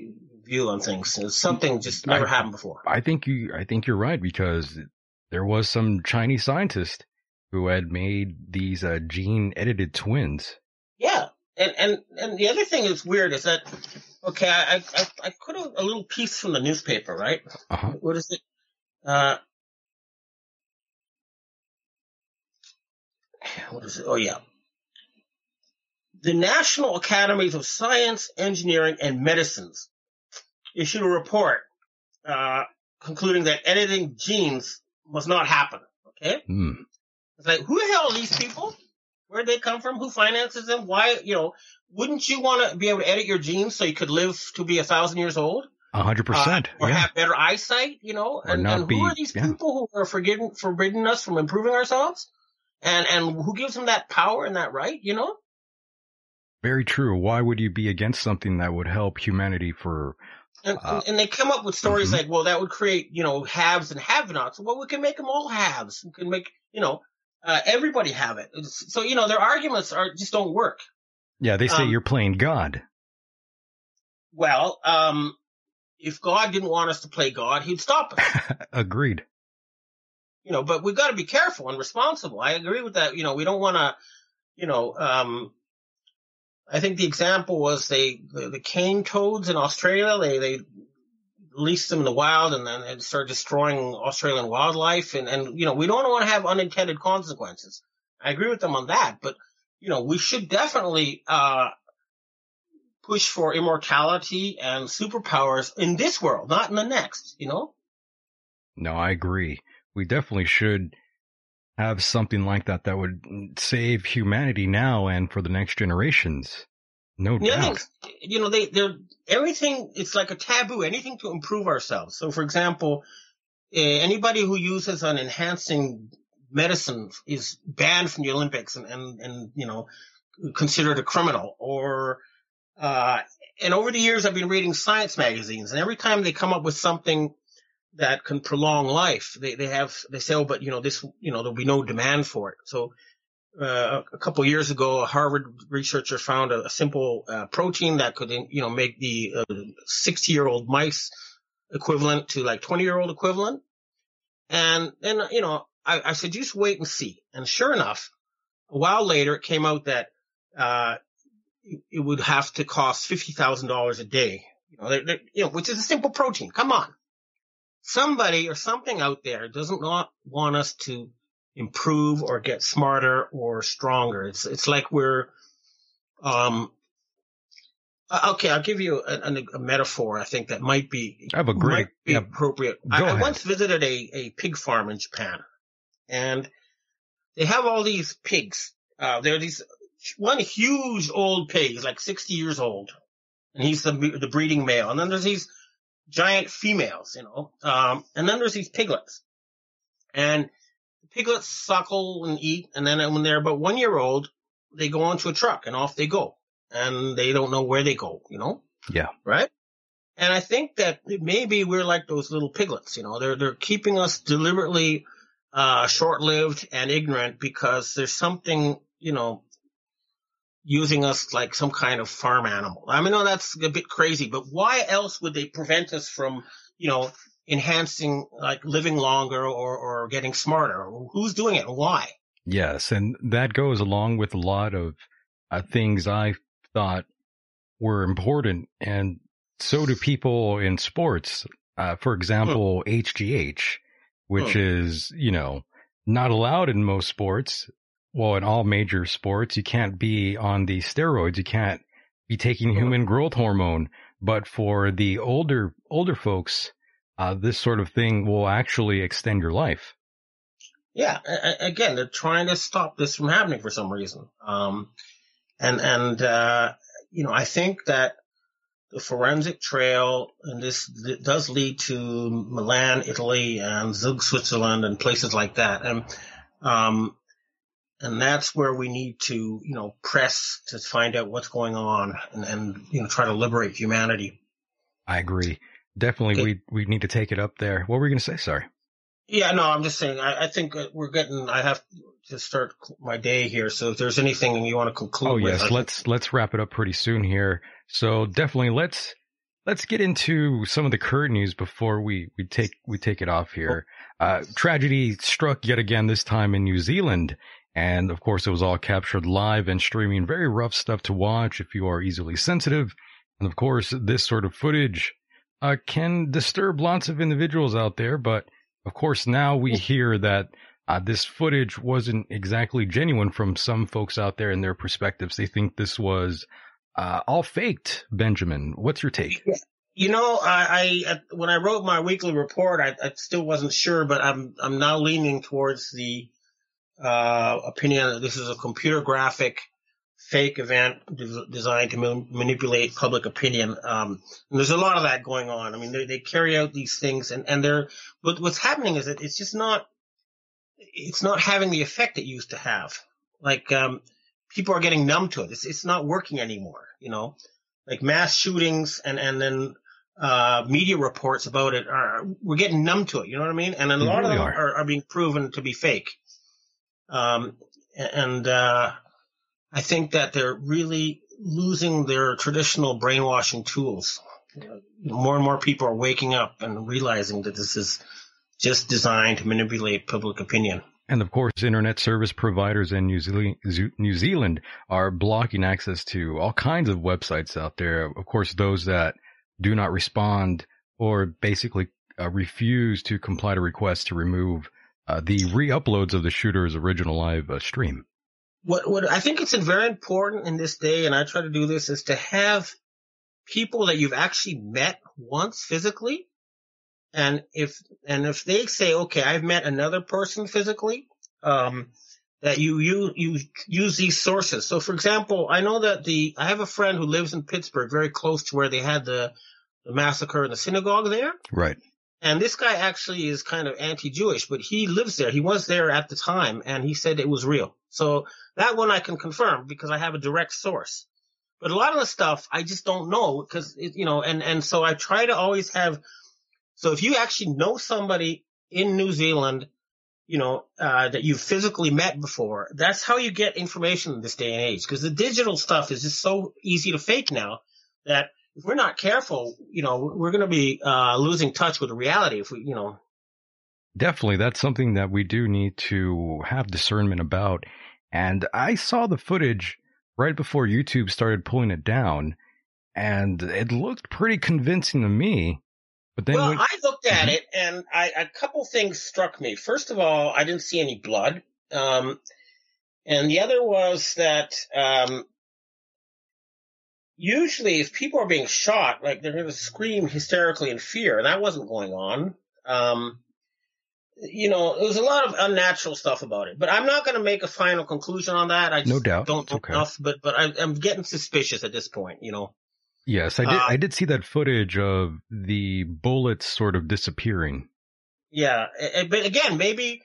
view on things. It's something just never I, happened before. I think you, I think you're right because there was some Chinese scientist who had made these uh, gene edited twins. Yeah. And, and, and the other thing that's weird is that, okay, I, I, I put a, a little piece from the newspaper, right? Uh-huh. What is it? Uh, what is it? Oh yeah. The National Academies of Science, Engineering, and Medicines issued a report uh, concluding that editing genes must not happen. Okay, Hmm. It's like who the hell are these people? Where would they come from? Who finances them? Why? You know, wouldn't you want to be able to edit your genes so you could live to be a thousand years old? A hundred Uh, percent. or Yeah. have better eyesight, you know, Or and, not and be- who are these yeah. people who are forbidding, forbidding us from improving ourselves? And, and who gives them that power and that right, you know? Very true. Why would you be against something that would help humanity for And, Uh, and they come up with stories mhm. like, well, that would create, you know, haves and have-nots. Well, we can make them all haves. We can make, you know, uh, everybody have it. So, you know, their arguments are just don't work. Yeah, they say Um, you're playing God. Well, um, if God didn't want us to play God, he'd stop us. Agreed. you know, but we've got to be careful and responsible. I agree with that. You know, we don't want to, you know, um, I think the example was they, the, the cane toads in Australia, they, they released them in the wild and then started destroying Australian wildlife. And, and, you know, we don't want to have unintended consequences. I agree with them on that, but, you know, we should definitely, uh, push for immortality and superpowers in this world, not in the next, you know? No, I agree. We definitely should have something like that that would save humanity now and for the next generations. No The doubt. thing, you know, they, they're, everything, it's like a taboo, anything to improve ourselves. So for example, eh, anybody who uses an enhancing medicine is banned from the Olympics and, and, and, you know, considered a criminal or, uh, and over the years I've been reading science magazines and every time they come up with something that can prolong life, they, they have, they say, oh, but you know, this, you know, there'll be no demand for it. So, uh, a couple years ago, a Harvard researcher found a, a simple uh, protein that could, you know, make the 60 year old mice equivalent to like 20 year old equivalent. And then, you know, I, I said, just wait and see. And sure enough, a while later, it came out that, uh, it, it would have to cost $50,000 a day, you know, they're, they're, you know, which is a simple protein. Come on. Somebody or something out there doesn't not want us to improve or get smarter or stronger. It's it's like we're um uh, okay, I'll give you a, a, a metaphor I think that might be I have a great, might be yeah, appropriate. Go I, I once visited a, a pig farm in Japan and they have all these pigs. Uh, there are these, one huge old pig he's like 60 years old and he's the, the breeding male. And then there's these giant females, you know, um, and then there's these piglets. And piglets suckle and eat, and then when they're about one year old, they go onto a truck and off they go, and they don't know where they go. You know, Yeah. right? And I think that maybe we're like those little piglets. You know, they're they're keeping us deliberately uh, short-lived and ignorant because there's something, you know, using us like some kind of farm animal. I mean, no, that's a bit crazy, but why else would they prevent us from, you know, enhancing, like living longer or, or getting smarter? Who's doing it why? Yes, and that goes along with a lot of uh, things I thought were important, and so do people in sports. Uh, for example, HGH, which Hmm. is you know not allowed in most sports. Well, in all major sports, you can't be on the steroids. You can't be taking Hmm. human growth hormone. But for the older older folks, uh, this sort of thing will actually extend your life. Yeah, again, they're trying to stop this from happening for some reason. Um, and, and, uh, you know, I think that the forensic trail, and this th- does lead to Milan, Italy, and Zug, Switzerland, and places like that. And, um, and that's where we need to, you know, press to find out what's going on and, and, you know, try to liberate humanity. I agree. Definitely, Okay. we we need to take it up there. What were we going to say? Sorry. Yeah, no, I'm just saying, I, I think uh, we're getting, I have to start my day here. So if there's anything you want to conclude Oh with, yes, I- let's let's wrap it up pretty soon here. So definitely let's let's get into some of the current news before we we take we take it off here. Uh, tragedy struck yet again this time in New Zealand, and of course it was all captured live and streaming. Very rough stuff to watch if you are easily sensitive, and of course this sort of footage uh, can disturb lots of individuals out there. But of course now we hear that uh, this footage wasn't exactly genuine from some folks out there in their perspectives. They think this was uh, all faked. Benjamin, what's your take? You know, I, I uh, when I wrote my weekly report, I, I still wasn't sure, but I'm I'm now leaning towards the uh, opinion that this is a computer graphic fake event des- designed to ma- manipulate public opinion. Um, and there's a lot of that going on. I mean, they, they carry out these things, and and they're but what's happening is that it's just not it's not having the effect it used to have. Like um, people are getting numb to it. It's it's not working anymore. You know, like mass shootings and and then uh, media reports about it are we're getting numb to it. You know what I mean? And a lot really of them are. are. Are, being proven to be fake. Um, and uh, I think that they're really losing their traditional brainwashing tools. More and more people are waking up and realizing that this is just designed to manipulate public opinion. And of course, internet service providers in New Zealand, New Zealand are blocking access to all kinds of websites out there. Of course, those that do not respond or basically uh, refuse to comply to requests to remove uh, the re-uploads of the shooter's original live uh, stream. What what I think it's very important in this day, and I try to do this, is to have people that you've actually met once physically, and if and if they say, okay, I've met another person physically, um, that you you you use these sources. So, for example, I know that the I have a friend who lives in Pittsburgh, very close to where they had the, the massacre in the synagogue there. Right. And this guy actually is kind of anti-Jewish, but he lives there. He was there at the time, and he said it was real. So that one I can confirm because I have a direct source. But a lot of the stuff I just don't know because you know, and and so I try to always have. So if you actually know somebody in New Zealand, you know uh, that you've physically met before, that's how you get information in this day and age. Because the digital stuff is just so easy to fake now that if we're not careful, you know, we're going to be uh, losing touch with reality if we, you know. Definitely. That's something that we do need to have discernment about. And I saw the footage right before YouTube started pulling it down and it looked pretty convincing to me. But then well, when- I looked at Mhm. it and I, a couple things struck me. First of all, I didn't see any blood. Um, and the other was that, um, usually if people are being shot, like they're going to scream hysterically in fear, and that wasn't going on. Um, you know, there was a lot of unnatural stuff about it, but I'm not going to make a final conclusion on that. I just No doubt. don't know okay. enough, but, but I, I'm getting suspicious at this point, you know. yes, I did, uh, I did see that footage of the bullets sort of disappearing. Yeah, but again, maybe,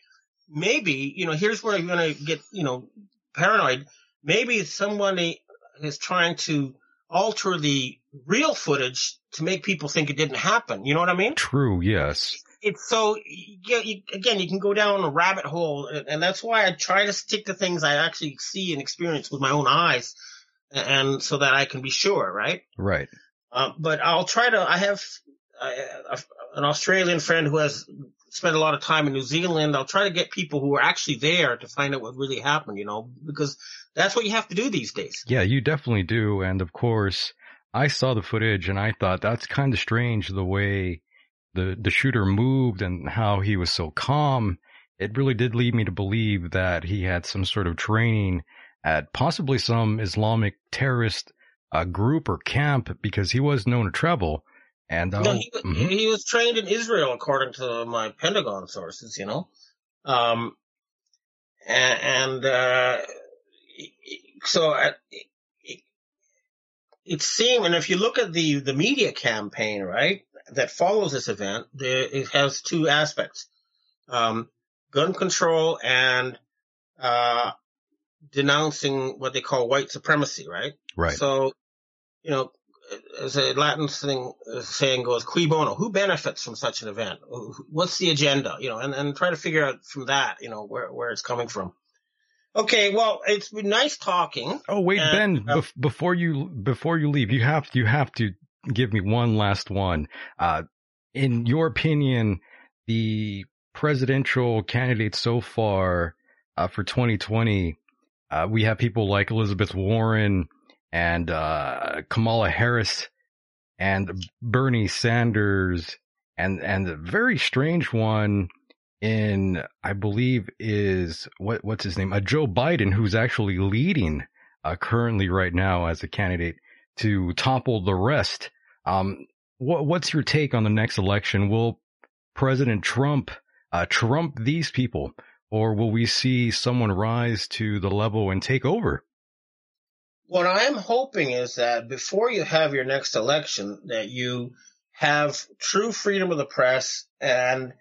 maybe you know, here's where you're gonna get you know paranoid. Maybe somebody is trying to alter the real footage to make people think it didn't happen. You know what I mean? True. Yes. It's so yeah. You, again, you can go down a rabbit hole, and that's why I try to stick to things I actually see and experience with my own eyes, and so that I can be sure, right? Right. Uh, but I'll try to. I have uh, an Australian friend who has spent a lot of time in New Zealand. I'll try to get people who are actually there to find out what really happened. You know, because that's what you have to do these days. Yeah, you definitely do. And of course, I saw the footage and I thought that's kind of strange the way the the shooter moved and how he was so calm. It really did lead me to believe that he had some sort of training at possibly some Islamic terrorist uh, group or camp because he was known to travel. And uh, no, he, mm-hmm. he, was trained in Israel, according to my Pentagon sources. You know, um, and, and uh, so it, it, it seemed, and if you look at the the media campaign, right, that follows this event, there, it has two aspects: um, gun control and uh, denouncing what they call white supremacy, right? Right. So, you know, as a Latin thing, saying goes, "Cui bono?" Who benefits from such an event? What's the agenda? You know, and, and try to figure out from that, you know, where where it's coming from. Okay, well, it's been nice talking. Oh wait, and, Ben, uh, bef- before you before you leave, you have you have to give me one last one. Uh, in your opinion, the presidential candidates so far uh, for 2020, uh, we have people like Elizabeth Warren and uh, Kamala Harris and Bernie Sanders and and a very strange one in I believe is what what's his name? Uh, Joe Biden who's actually leading uh, currently right now as a candidate to topple the rest. Um, what what's your take on the next election? Will President Trump uh, trump these people, or will we see someone rise to the level and take over? what I'm hoping is that before you have your next election, that you have true freedom of the press and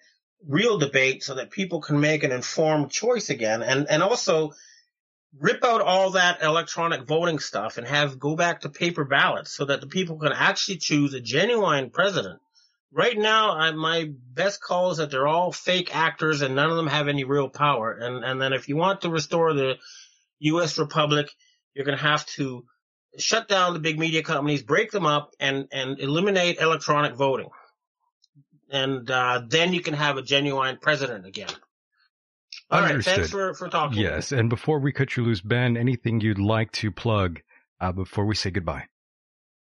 real debate so that people can make an informed choice again and, and also rip out all that electronic voting stuff and have go back to paper ballots so that the people can actually choose a genuine president. Right now, I, my best call is that they're all fake actors and none of them have any real power. And, and then if you want to restore the U.S. Republic, you're going to have to shut down the big media companies, break them up, and and eliminate electronic voting, and uh, then you can have a genuine president again. All Understood. right, thanks for for talking. Yes, and before we cut you loose, Ben, anything you'd like to plug uh, before we say goodbye?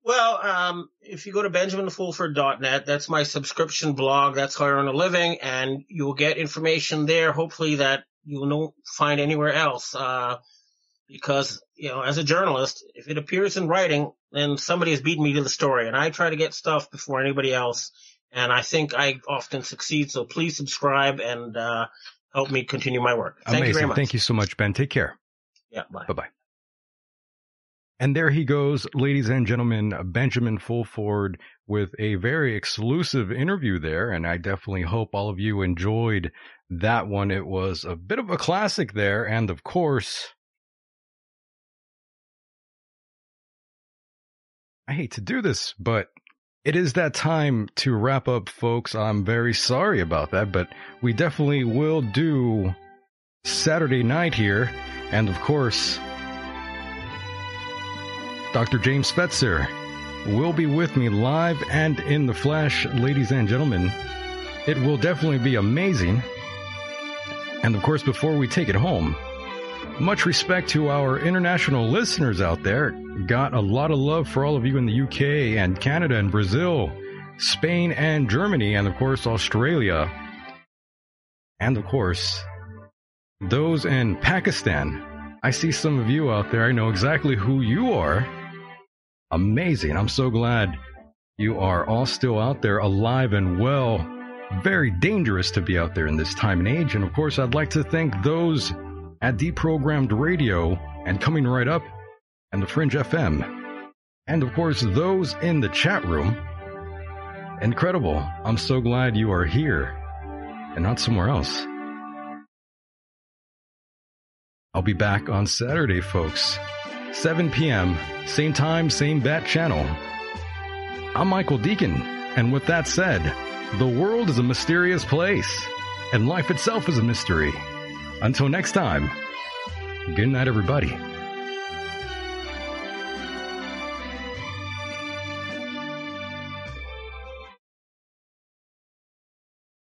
Well, um, if you go to benjaminfulford.net, that's my subscription blog. That's how I earn a living, and you'll get information there. Hopefully, that you won't find anywhere else. Uh, because you know, as a journalist, if it appears in writing, then somebody has beaten me to the story, and I try to get stuff before anybody else, and I think I often succeed. So please subscribe and uh, help me continue my work. Thank Amazing. you very much. Thank you so much, Ben. Take care. Yeah. Bye. Bye. Bye. And there he goes, ladies and gentlemen, Benjamin Fulford with a very exclusive interview there. And I definitely hope all of you enjoyed that one. It was a bit of a classic there. And of course, I hate to do this, but it is that time to wrap up, folks. I'm very sorry about that, but we definitely will do Saturday night here. And of course, Dr. James Fetzer will be with me live and in the flesh, ladies and gentlemen. It will definitely be amazing. And of course, before we take it home, much respect to our international listeners out there. Got a lot of love for all of you in the UK and Canada and Brazil, Spain and Germany, and of course, Australia. And of course, those in Pakistan. I see some of you out there. I know exactly who you are. Amazing. I'm so glad you are all still out there alive and well. Very dangerous to be out there in this time and age. And of course, I'd like to thank those at Deprogrammed Radio and Coming Right Up and the Fringe FM. And of course, those in the chat room. Incredible. I'm so glad you are here. and not somewhere else. I'll be back on Saturday, folks. 7 p.m., same time, same bat channel. I'm Michael Deacon, and with that said, the world is a mysterious place, and life itself is a mystery. Until next time, good night, everybody.